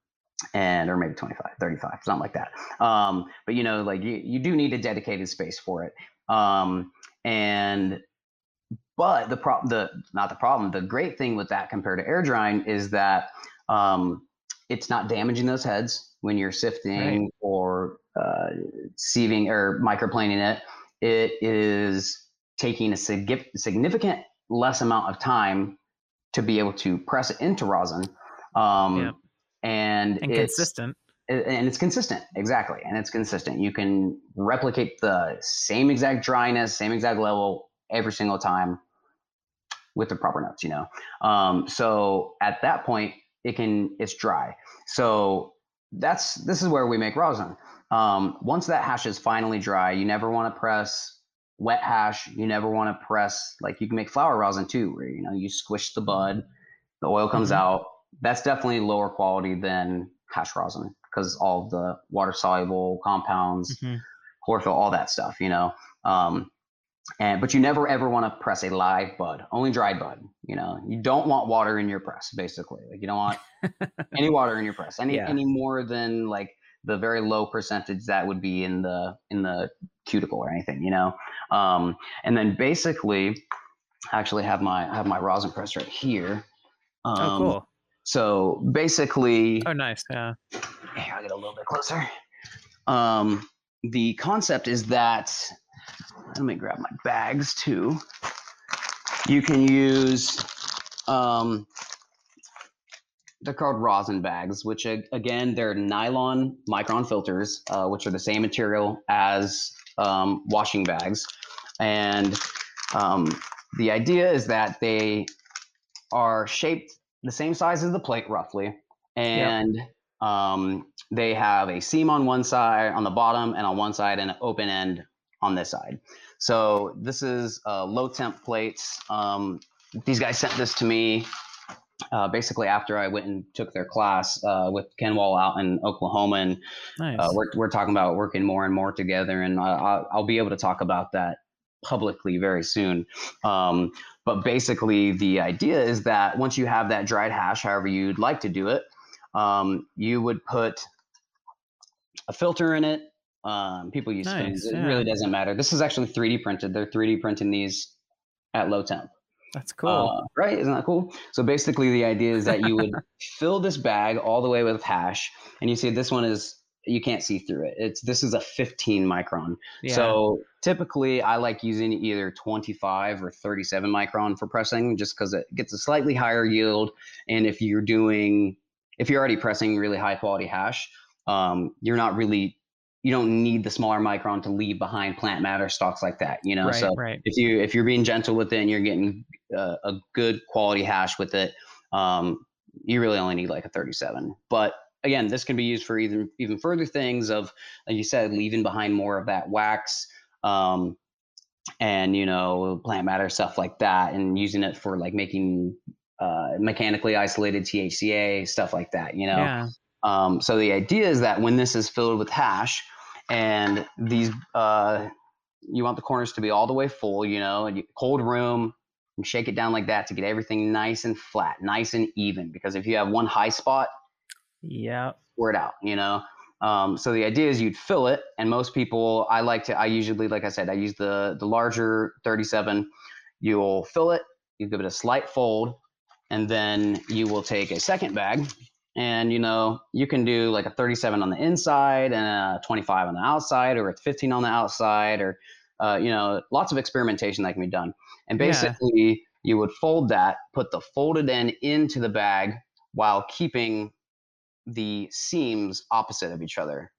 and or maybe 25 35 something like that um, but you know like you, you do need a dedicated space for it um, and but the problem the not the problem the great thing with that compared to air drying is that um, it's not damaging those heads when you're sifting
Right.
or uh, sieving or microplaning it it is taking a sig- significant less amount of time to be able to press it into rosin um,
Yeah.
And,
and
it's
consistent.
and it's consistent. Exactly. And it's consistent. You can replicate the same exact dryness same exact level every single time with the proper notes you know? Um, so at that point it can it's dry. So that's this is where we make rosin. Um, once that hash is finally dry you never want to press wet hash. You never want to press like you can make flour rosin too where you know you squish the bud the oil comes
Mhm.
out that's definitely lower quality than hash rosin because all the water soluble compounds,
Mhm.
chlorophyll, all that stuff, you know. Um, and but you never ever want to press a live bud, only dried bud. You know, you don't want water in your press, basically. Like you don't want any water in your press, any
Yeah.
any more than like the very low percentage that would be in the in the cuticle or anything, you know. Um, and then basically, I actually have my I have my rosin press right here. Um,
oh, cool.
So basically,
Oh, nice. Yeah.
here, I'll get a little bit closer. Um, the concept is that, let me grab my bags too. You can use, um, they're called rosin bags, which again, they're nylon micron filters, uh, which are the same material as um, washing bags. And um, the idea is that they are shaped the same size as the plate, roughly. And um, they have a seam on one side, on the bottom, and on one side, and an open end on this side. So this is uh, Lowtemp plates. Um, these guys sent this to me uh, basically after I went and took their class uh, with Ken Wall out in Oklahoma, and
Nice.
uh, we're we're talking about working more and more together, and I, I'll, I'll be able to talk about that publicly very soon. Um, but basically, the idea is that once you have that dried hash, however you'd like to do it, um, you would put a filter in it. Um, people use
Nice.
It
yeah.
really doesn't matter. This is actually 3D printed. They're 3D printing these at Lowtemp.
That's cool.
Uh, right? Isn't that cool? So basically, the idea is that you would fill this bag all the way with hash, and you see this one is you can't see through it. It's this is a 15 micron.
yeah.
So typically, I like using either 25 or 37 micron for pressing, just because it gets a slightly higher yield. And if you're doing, if you're already pressing really high quality hash, um, you're not really you don't need the smaller micron to leave behind plant matter stocks like that. You know,
Right,
so
right.
if you if you're being gentle with it and you're getting uh, a good quality hash with it, um, you really only need like a 37. But again, this can be used for even even further things of like you said, leaving behind more of that wax. Um, and you know plant matter stuff like that and using it for like making uh, mechanically isolated thca stuff like that you know
Yeah.
um, so the idea is that when this is filled with hash and these uh, you want the corners to be all the way full you know and you, cold room and shake it down like that to get everything nice and flat nice and even because if you have one high spot
Yeah.
pour it out, you know? Um, so the idea is you'd fill it, and most people, I like to, I usually, like I said, I use the the larger 37. You'll fill it, you give it a slight fold, and then you will take a second bag, and you know you can do like a 37 on the inside and a 25 on the outside, or a 15 on the outside, or uh, you know, lots of experimentation that can be done. And
Yeah.
basically, you would fold that, put the folded end into the bag while keeping the seams opposite of each other.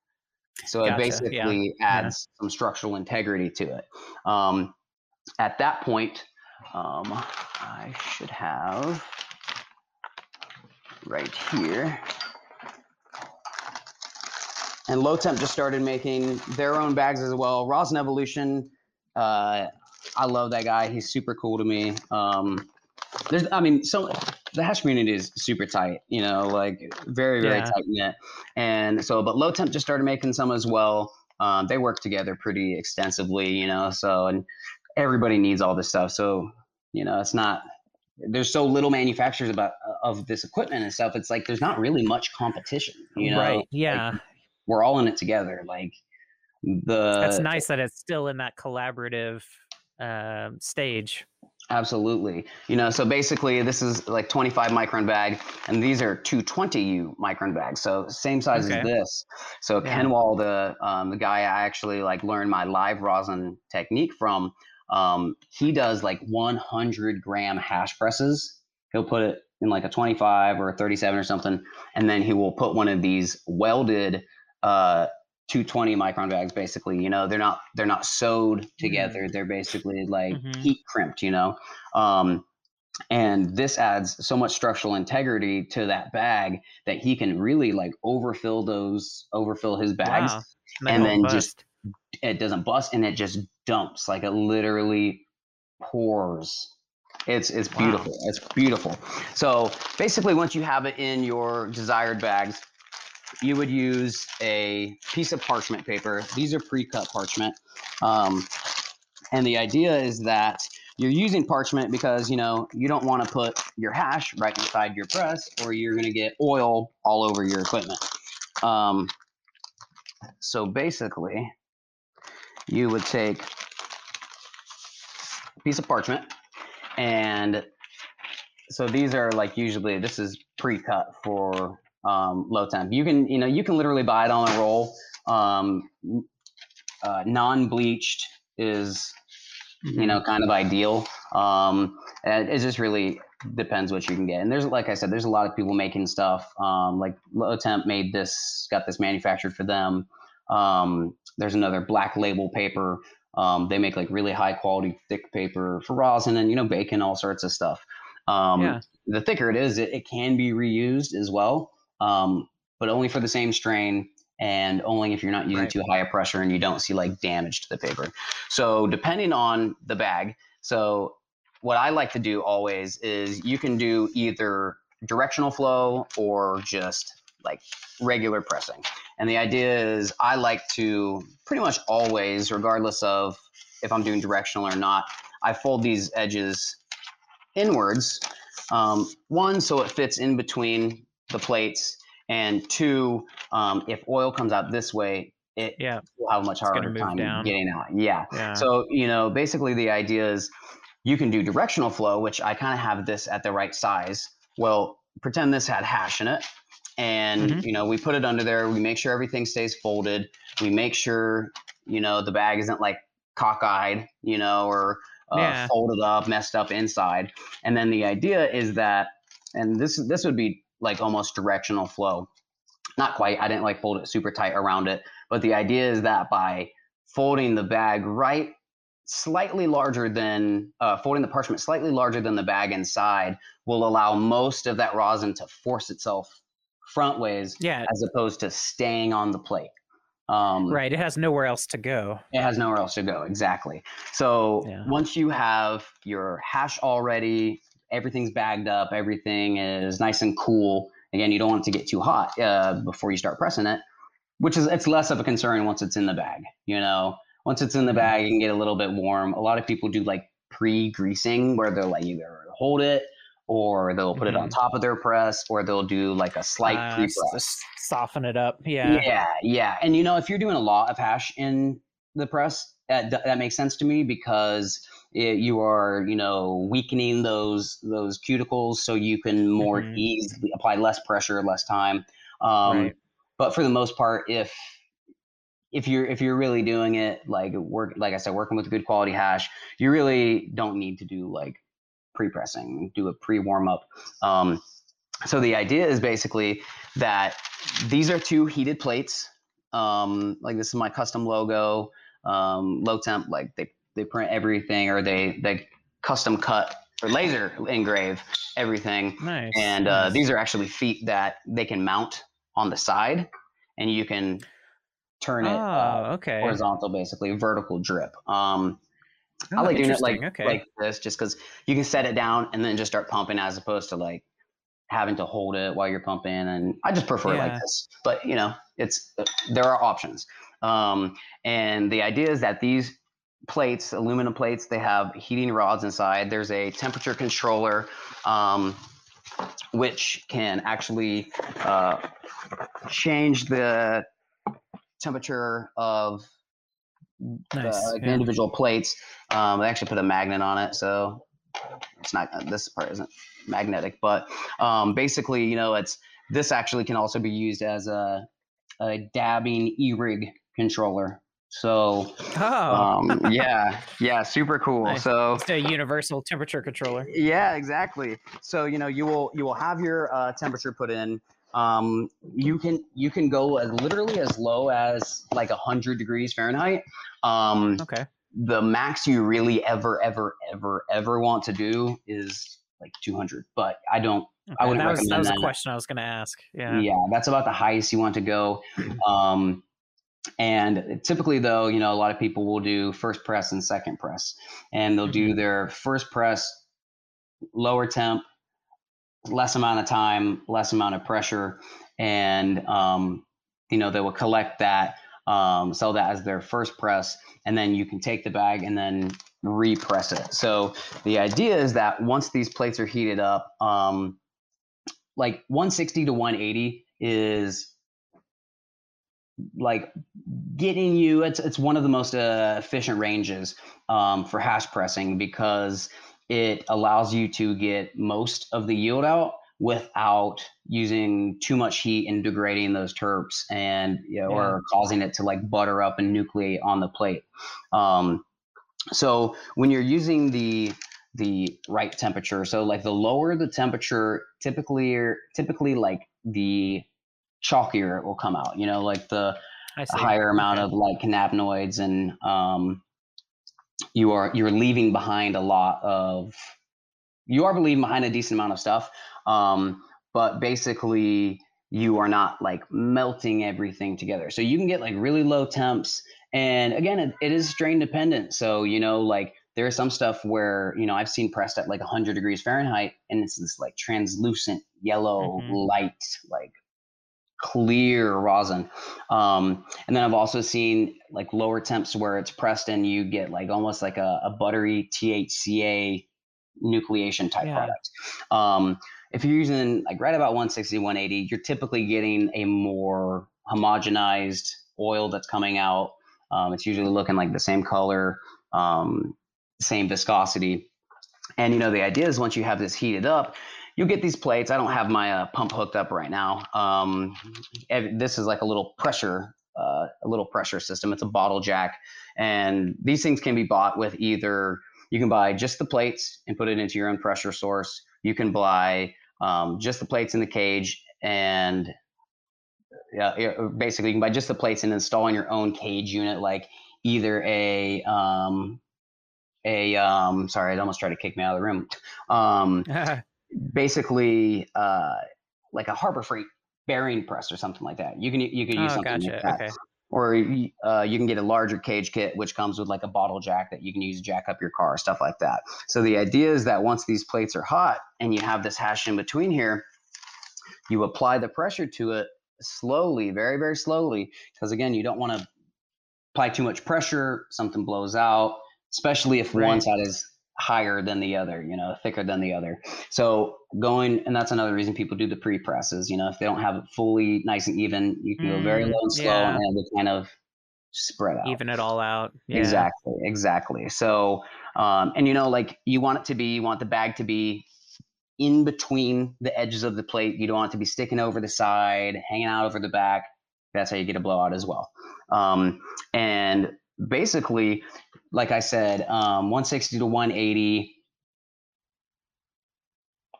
So it
Gotcha, yeah,
basically
yeah.
adds some structural integrity to it. Um, at that point, um, I should have right here. And Lowtemp just started making their own bags as well. Rosin Evolution, uh, I love that guy. He's super cool to me. Um, there's, I mean, so the hash community is super tight, you know, like very, very
Yeah.
tight knit. And so, but Lowtemp just started making some as well. Um, they work together pretty extensively, you know, so, and everybody needs all this stuff. So, you know, it's not, there's so little manufacturers about of this equipment and stuff. It's like, there's not really much competition, you know,
right. Yeah.
we're all in it together. Like the,
That's nice that it's still in that collaborative um, stage.
Absolutely. You know, so basically this is like 25 micron bag and these are 220U micron bags. So same size
Okay.
as this. So
Yeah.
Ken Wall, the, um, the guy I actually like learned my live rosin technique from, um, he does like 100 gram hash presses. He'll put it in like a 25 or a 37 or something. And then he will put one of these welded, uh, 220 micron bags basically you know they're not they're not sewed together. They're basically like
Mhm.
heat crimped you know? Um, and this adds so much structural integrity to that bag that he can really like overfill those overfill his bags
Wow.
And then just- it doesn't bust and it just dumps like it literally pours. It's it's
Wow.
beautiful. It's beautiful. So basically once you have it in your desired bags you would use a piece of parchment paper. These are pre-cut parchment. Um, and the idea is that you're using parchment because you know you don't want to put your hash right inside your press or you're going to get oil all over your equipment. Um, so basically you would take a piece of parchment and so these are like usually this is pre-cut for um, Lowtemp you can you know you can literally buy it on a roll. Um, uh, non-bleached is you know kind of ideal. Um, and it just really depends what you can get. And there's like i said there's a lot of people making stuff. Um, like Lowtemp made this got this manufactured for them. Um, there's another black label paper. Um, they make like really high quality thick paper for rosin and you know bacon all sorts of stuff. Um,
Yeah.
the thicker it is it, it can be reused as well um, but only for the same strain and only if you're not using
Right.
too high a pressure and you don't see like damage to the paper so depending on the bag so what i like to do always is you can do either directional flow or just like regular pressing and the idea is i like to pretty much always regardless of if i'm doing directional or not i fold these edges inwards um, one so it fits in between the plates and two um, if oil comes out this way it
Yeah.
will have a much harder time
down.
getting out yeah
Yeah.
so, you know, basically the idea is you can do directional flow, which I kind of have this at the right size. Well, pretend this had hash in it. And,
Mhm.
you know, we put it under there. We make sure everything stays folded. We make sure, you know, the bag isn't like cockeyed, you know, or uh,
Yeah.
folded up, messed up inside. And then the idea is that, and this this would be like almost directional flow. Not quite. I didn't like fold it super tight around it, But the idea is that by folding the bag right slightly larger than uh, folding the parchment slightly larger than the bag inside will allow most of that rosin to force itself front ways
Yeah.
as opposed to staying on the plate. Um,
Right. It has nowhere else to go.
It has nowhere else to go. Exactly. So
Yeah.
once you have your hash already, everything's bagged up, everything is nice and cool. Again, you don't want it to get too hot uh, before you start pressing it, which is it's less of a concern once it's in the bag. You know, once it's in the bag, it can get a little bit warm. A lot of people do like pre-greasing, where they'll like either hold it or they'll put it on top of their press, or they'll do like a slight
Uh,
pre-press.
soften it up. Yeah.
Yeah, yeah. And you know, if you're doing a lot of hash in the press, that that makes sense to me because it, you are, you know, weakening those those cuticles so you can more
Mhm.
easily apply less pressure, less time. Um,
Right.
But for the most part, if if you're if you're really doing it like work like I said, working with good quality hash, you really don't need to do like pre-pressing, do a pre-warm up. Um, so the idea is basically that these are two heated plates. Um, like this is my custom logo, um, Lowtemp. Like they they print everything, or they they custom cut or laser engrave everything.
Nice.
And uh,
nice.
these are actually feet that they can mount on the side, and you can turn it uh,
Oh, okay.
horizontal, basically vertical drip. Um, I
Oh,
like doing it like
okay.
like this, just because you can set it down and then just start pumping, as opposed to like having to hold it while you're pumping. And I just prefer it like this. But you know, it's there are options. Um, and the idea is that these plates, aluminum plates, they have heating rods inside. There's a temperature controller, um, which can actually uh, change the temperature of
nice.
the,
yeah.
individual plates. Um, they actually put a magnet on it, so it's not. This part isn't magnetic, but um, basically, you know, it's this actually can also be used as a, a dabbing e-rig controller. So
Oh,
um, yeah, yeah, super cool.
Nice.
So
it's a universal temperature controller.
yeah, exactly. So you know, you will you will have your uh, temperature put in. Um, you can you can go as literally as low as like hundred degrees Fahrenheit. Um,
Okay.
the max you really ever ever ever ever want to do is like 200 but i don't I
okay.
wouldn't
that was that was a question I was going to ask.
yeah.
Yeah.
that's about the highest you want to go um and typically though you know a lot of people will do first press and second press and they'll do their first press lower temp less amount of time less amount of pressure and um you know they will collect that um, sell that as their first press, and then you can take the bag and then repress it. So the idea is that once these plates are heated up, um, like 160 to 180 is like getting you. It's it's one of the most uh, efficient ranges um, for hash pressing because it allows you to get most of the yield out without using too much heat and degrading those terps and you know,
Yeah.
or causing it to like butter up and nucleate on the plate. Um, so when you're using the the right temperature, so like the lower the temperature, typically typically like the chalkier it will come out. You know, like the
I
a
see.
higher amount
Okay.
of like cannabinoids and um, you are you're leaving behind a lot of you are leaving behind a decent amount of stuff um, but basically you are not like melting everything together so you can get like really low temps and again it, it is strain dependent so you know like there's some stuff where you know i've seen pressed at like 100 degrees fahrenheit and it's this like translucent yellow
Mhm.
light like clear rosin. Um, and then i've also seen like lower temps where it's pressed and you get like almost like a, a buttery thca nucleation type
Yeah.
product. Um, if you're using like right about 160 180 you're typically getting a more homogenized oil that's coming out. Um, it's usually looking like the same color um, same viscosity. And you know the idea is once you have this heated up you'll get these plates. I don't have my uh, pump hooked up right now. Um, this is like a little pressure uh, a little pressure system. It's a bottle jack. And these things can be bought with either you can buy just the plates and put it into your own pressure source. You can buy um, just the plates in the cage and yeah, basically you can buy just the plates and install in your own cage unit, like either a um, a um, sorry, I almost tried to kick me out of the room. Um, basically, uh, like a Harbor Freight bearing press or something like that. You can you can use
oh,
something
gotcha.
like that.
Okay.
Or uh, you can get a larger cage kit, which comes with like a bottle jack that you can use to jack up your car, stuff like that. So the idea is that once these plates are hot and you have this hash in between here, you apply the pressure to it slowly, very, very slowly, because again, you don't want to apply too much pressure, something blows out, especially if one side is higher than the other, you know, thicker than the other. So going, and that's another reason people do the pre presses. You know, if they don't have it fully nice and even, you can go very
Mm,
low and slow,
yeah.
and it'll kind of spread out.
Even it all out. Yeah.
Exactly, exactly. So, um, and you know, like you want it to be, you want the bag to be in between the edges of the plate. You don't want it to be sticking over the side, hanging out over the back. That's how you get a blowout as well. Um, and basically, like I said, um, 160 to 180,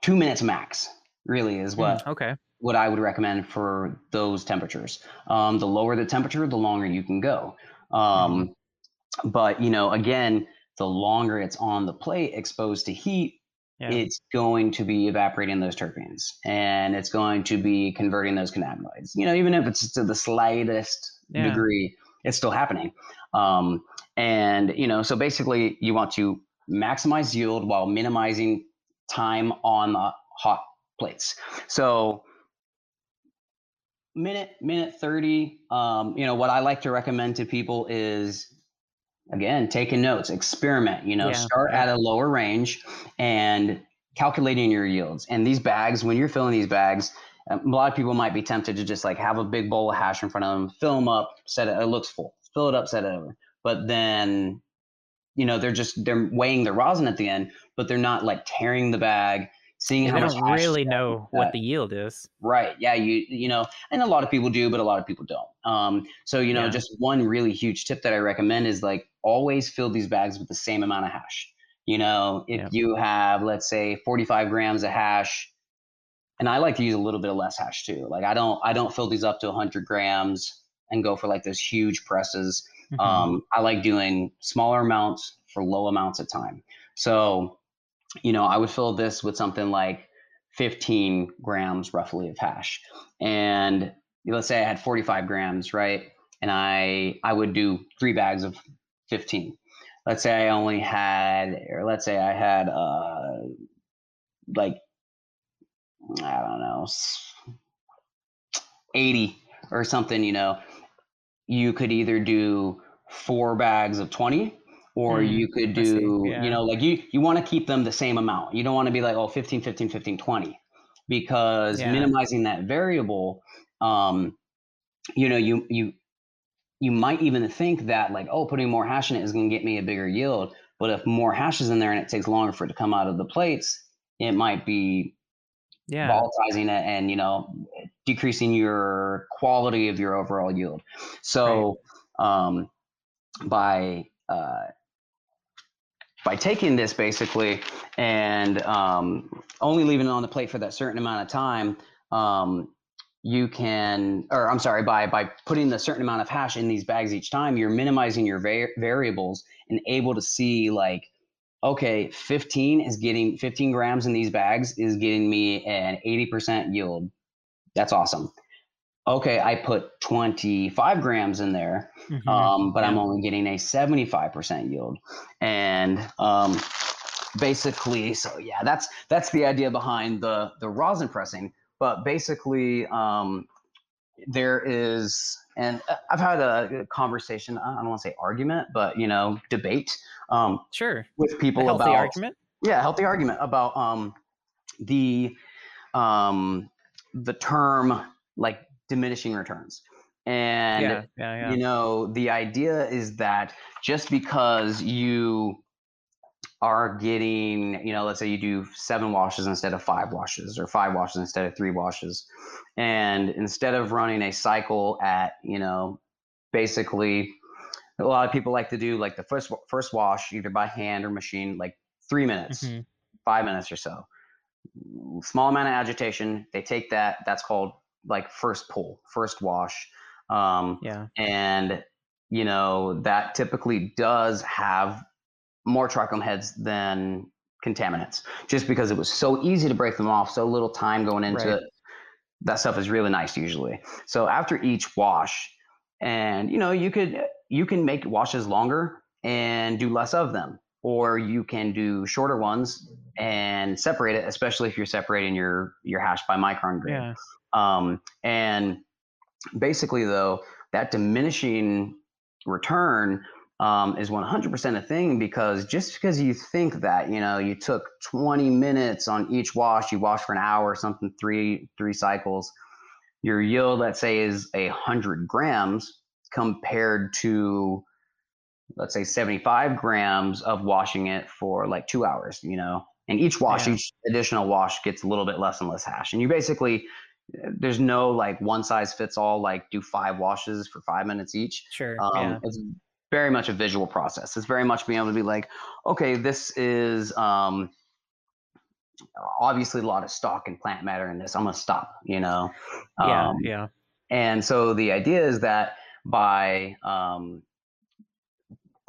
two minutes max. Really is what
Mm, okay.
what I would recommend for those temperatures. Um, the lower the temperature, the longer you can go. Um, But you know, again, the longer it's on the plate, exposed to heat,
Yeah.
it's going to be evaporating those terpenes, and it's going to be converting those cannabinoids. You know, even if it's to the slightest
Yeah.
degree, it's still happening. Um, and you know, so basically, you want to maximize yield while minimizing time on the hot plates. So minute minute 30 um, you know what i like to recommend to people is again taking notes experiment you know
Yeah,
start at a lower range and calculating your yields. And these bags when you're filling these bags um, a lot of people might be tempted to just like have a big bowl of hash in front of them fill them up set it it looks full fill it up set it over but then you know they're just they're weighing the rosin at the end but they're not like tearing the bag seeing
And
how much
don't really know what
that.
the yield is.
Right. Yeah. You you know, and a lot of people do, but a lot of people don't. Um, so you know,
Yeah.
just one really huge tip that I recommend is like always fill these bags with the same amount of hash. You know, if
Yeah.
you have let's say 45 grams of hash, and I like to use a little bit of less hash too. Like I don't I don't fill these up to 100 grams and go for like those huge presses.
Mhm.
Um, I like doing smaller amounts for low amounts of time. So, you know, I would fill this with something like 15 grams roughly of hash. And let's say I had 45 grams, right? And I I would do three bags of 15. Let's say I only had, or let's say I had uh like I don't know, 80 or something, you know, you could either do four bags of 20 or
Mm,
you could do,
yeah.
you know, like you, you want to keep them the same amount. You don't want to be like, oh, 15, 15, 15, 20, because
Yeah.
minimizing that variable, um, you know, you, you, you might even think that like, oh, putting more hash in it is going to get me a bigger yield. But if more hash is in there and it takes longer for it to come out of the plates, it might be
Yeah.
volatilizing it and you know decreasing your quality of your overall yield. So um, by uh, by taking this basically and um, only leaving it on the plate for that certain amount of time um, you can or i'm sorry by by putting the certain amount of hash in these bags each time you're minimizing your va- variables and able to see like okay 15 is getting 15 grams in these bags is getting me an 80% yield that's awesome okay i put 25 grams in there
Mhm.
um, but i'm only getting a 75% yield and um, basically so yeah that's that's the idea behind the the rosin pressing but basically um, there is and uh, i've had a conversation i don't want to say argument but you know debate um,
Sure.
with
A
people
healthy
about
argument.
yeah healthy argument about um the um the term like diminishing returns and
yeah. Yeah. Yeah.
you know the idea is that just because you are getting you know let's say you do seven washes instead of five washes or five washes instead of three washes and instead of running a cycle at you know basically a lot of people like to do like the first first wash either by hand or machine like three minutes
Mhm.
five minutes or so small amount of agitation they take that that's called like first pull, first wash. Um,
Yeah.
and you know that typically does have more trichome heads than contaminants just because it was so easy to break them off so little time going into
Right.
it that stuff is really nice usually so after each wash and you know you could you can make washes longer and do less of them or you can do shorter ones and separate it especially if you're separating your your hash by micron grade
Yeah.
um, and basically, though, that diminishing return um, is 100% a thing because just because you think that you know you took 20 minutes on each wash, you wash for an hour, or something, three three cycles, your yield, let's say, is a hundred grams compared to let's say 75 grams of washing it for like two hours, you know. And each wash,
Yeah.
each additional wash gets a little bit less and less hash. And you basically, there's no like one size fits all, like do five washes for five minutes each.
Sure.
Um,
yeah.
It's very much a visual process. It's very much being able to be like, okay, this is um, obviously a lot of stalk and plant matter in this. I'm gonna stop, you know.
Yeah.
Um,
yeah.
and so the idea is that by um,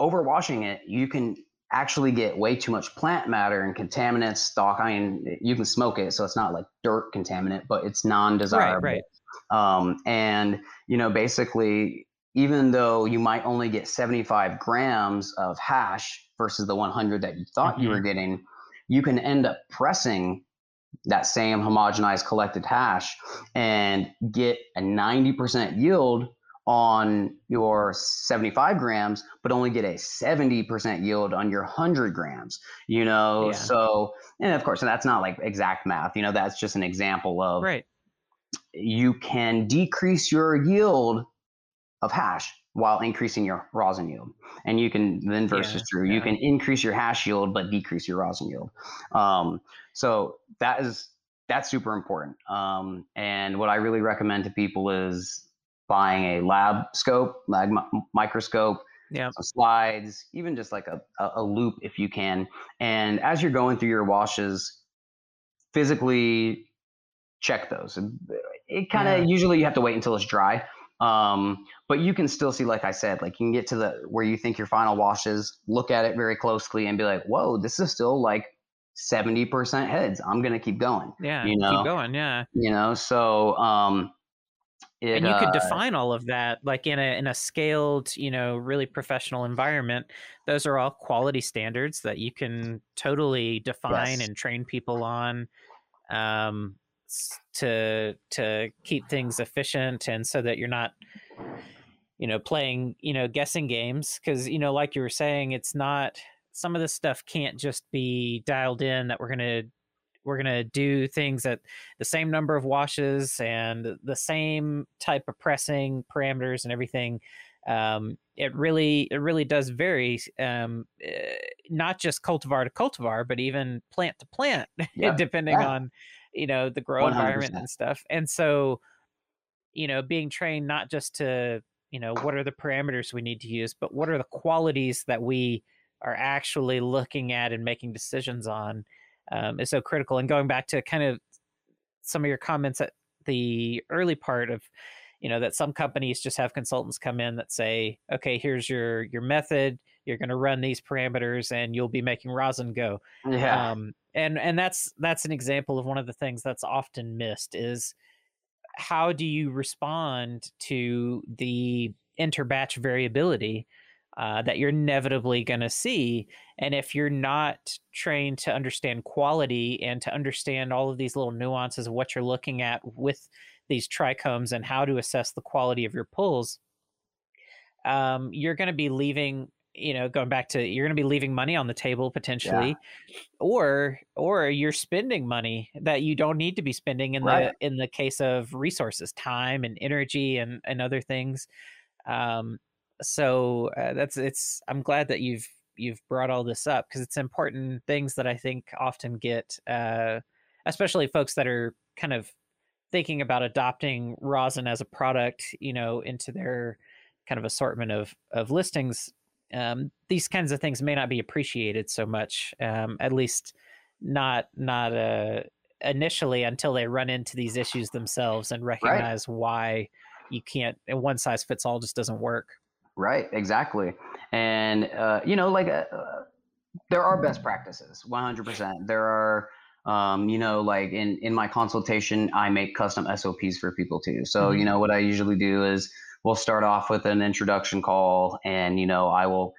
overwashing it, you can actually get way too much plant matter and contaminants, stalk. I mean, you can smoke it, so it's not like dirt contaminant, but it's non-desirable.
right.
Um, and you know, basically, even though you might only get 75 grams of hash versus the 100 that you thought you
Mm-hmm.
were getting, you can end up pressing that same homogenized collected hash and get a 90% yield on your 75 grams, but only get a 70% yield on your 100 grams, you know?
Yeah.
So, and of course, and that's not like exact math, you know, that's just an example of
Right.
you can decrease your yield of hash while increasing your rosin yield. And you can, the inverse
Yeah,
is true. You can increase your hash yield, but decrease your rosin yield. Um, so that is, that's super important. Um, and what I really recommend to people is buying a lab scope, microscope,
Yeah.
slides, even just like a, a, a loupe if you can. And as you're going through your washes, physically check those. It kind of
Yeah.
usually you have to wait until it's dry. Um, but you can still see, like I said, like you can get to the where you think your final wash is, look at it very closely and be like, whoa, this is still like 70% heads. I'm gonna keep going.
Yeah.
You know,
Keep going. Yeah.
You know, so um it,
and you could
uh,
define all of that like in a in a scaled you know really professional environment those are all quality standards that you can totally define
Yes.
and train people on um to to keep things efficient and so that you're not you know playing you know guessing games because you know like you were saying it's not some of this stuff can't just be dialed in that we're going to we're going to do things at the same number of washes and the same type of pressing parameters and everything um, it really it really does vary um, eh, not just cultivar to cultivar but even plant to plant
Yeah,
depending
yeah.
on you know the grow environment
100%.
and stuff and so you know being trained not just to you know what are the parameters we need to use but what are the qualities that we are actually looking at and making decisions on um, is so critical. And going back to kind of some of your comments at the early part of, you know, that some companies just have consultants come in that say, okay, here's your your method. You're going to run these parameters, and you'll be making rosin go.
yeah.
Um, and and that's that's an example of one of the things that's often missed is how do you respond to the interbatch variability uh, that you're inevitably going to see and if you're not trained to understand quality and to understand all of these little nuances of what you're looking at with these trichomes and how to assess the quality of your pulls um, you're going to be leaving you know going back to you're going to be leaving money on the table potentially or or you're spending money that you don't need to be spending in
Right.
the in the case of resources time and energy and and other things um so uh, that's it's i'm glad that you've you've brought all this up because it's important things that i think often get uh especially folks that are kind of thinking about adopting rosin as a product you know into their kind of assortment of of listings um, these kinds of things may not be appreciated so much um, at least not not uh, initially until they run into these issues themselves and recognize right. why you can't and one size fits all just doesn't work
right exactly. And uh, you know like uh, there are best practices 100% there are um, you know like in in my consultation i make custom sops for people too. So mm-hmm. you know what i usually do is we'll start off with an introduction call and you know i will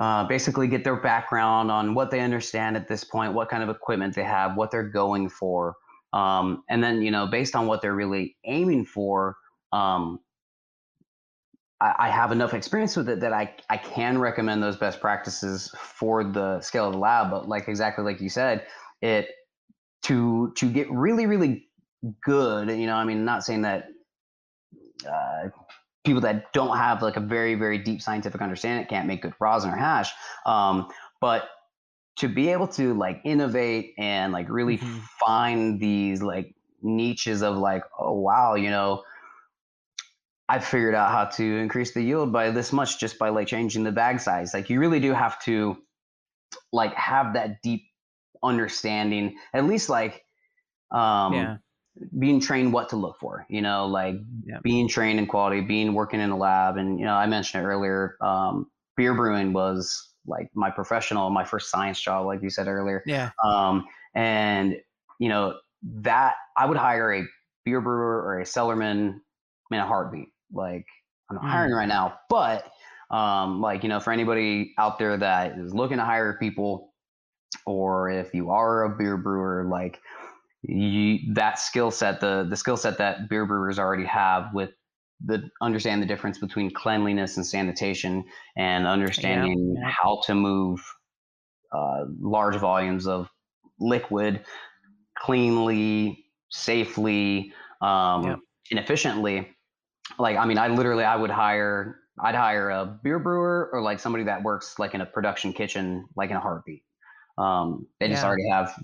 uh, basically get their background on what they understand at this point what kind of equipment they have what they're going for um, and then you know based on what they're really aiming for um, I, I, have enough experience with it that I, I can recommend those best practices for the scale of the lab but like exactly like you said it to to get really really good you know i mean not saying that uh, people that don't have like a very very deep scientific understanding can't make good rosin or hash um, but to be able to like innovate and like really mm-hmm. find these like niches of like oh wow you know i figured out how to increase the yield by this much just by like changing the bag size. Like you really do have to like have that deep understanding at least like um yeah. being trained what to look for you know like yeah. being trained in quality being working in a lab and you know i mentioned it earlier um, beer brewing was like my professional my first science job like you said earlier.
Yeah.
Um, and you know that i would hire a beer brewer or a cellarman in a heartbeat like i'm not hiring right now but um, like you know for anybody out there that is looking to hire people or if you are a beer brewer like you, that skill set, the the skill set that beer brewers already have with the understand the difference between cleanliness and sanitation and understanding yeah. how to move uh, large volumes of liquid cleanly, safely, um, yeah. and efficiently. Like, I mean, I literally, I would hire, I'd hire a beer brewer or like somebody that works like in a production kitchen, like in a heartbeat. Um, they just already have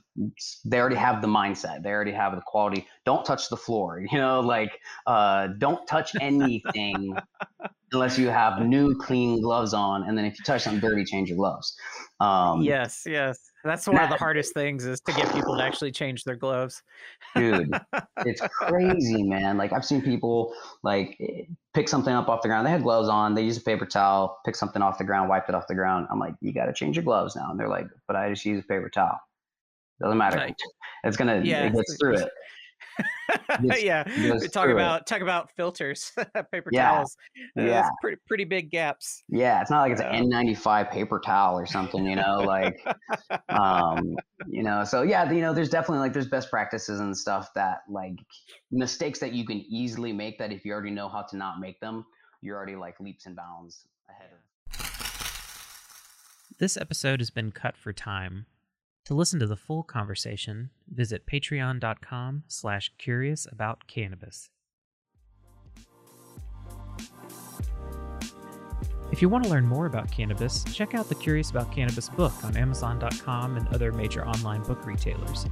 they already have the mindset. They already have the quality. Don't touch the floor. You know, like uh, don't touch anything unless you have new clean gloves on. And then if you touch something dirty, change your gloves.
Um, yes, yes. That's one of the hardest things is to get people to actually change their gloves.
dude, it's crazy, man. Like I've seen people like eh, pick something up off the ground. They had gloves on. They use a paper towel, pick something off the ground, wipe it off the ground. I'm like, you got to change your gloves now. And they're like, but I just use a paper towel. Doesn't matter. Right. It's gonna. Yeah. It gets through it.
Yeah, talk about talk about filters, paper yeah. towels. Uh, yeah, pretty pretty big gaps.
Yeah, it's not like it's an N95 paper towel or something, you know, like, um, you know. So yeah, you know, there's definitely like there's best practices and stuff that like mistakes that you can easily make that if you already know how to not make them, you're already like leaps and bounds ahead of.
This episode has been cut for time. To listen to the full conversation, visit patreon.com slash curious about cannabis. If you want to learn more about cannabis, check out the Curious About Cannabis book on Amazon.com and other major online book retailers.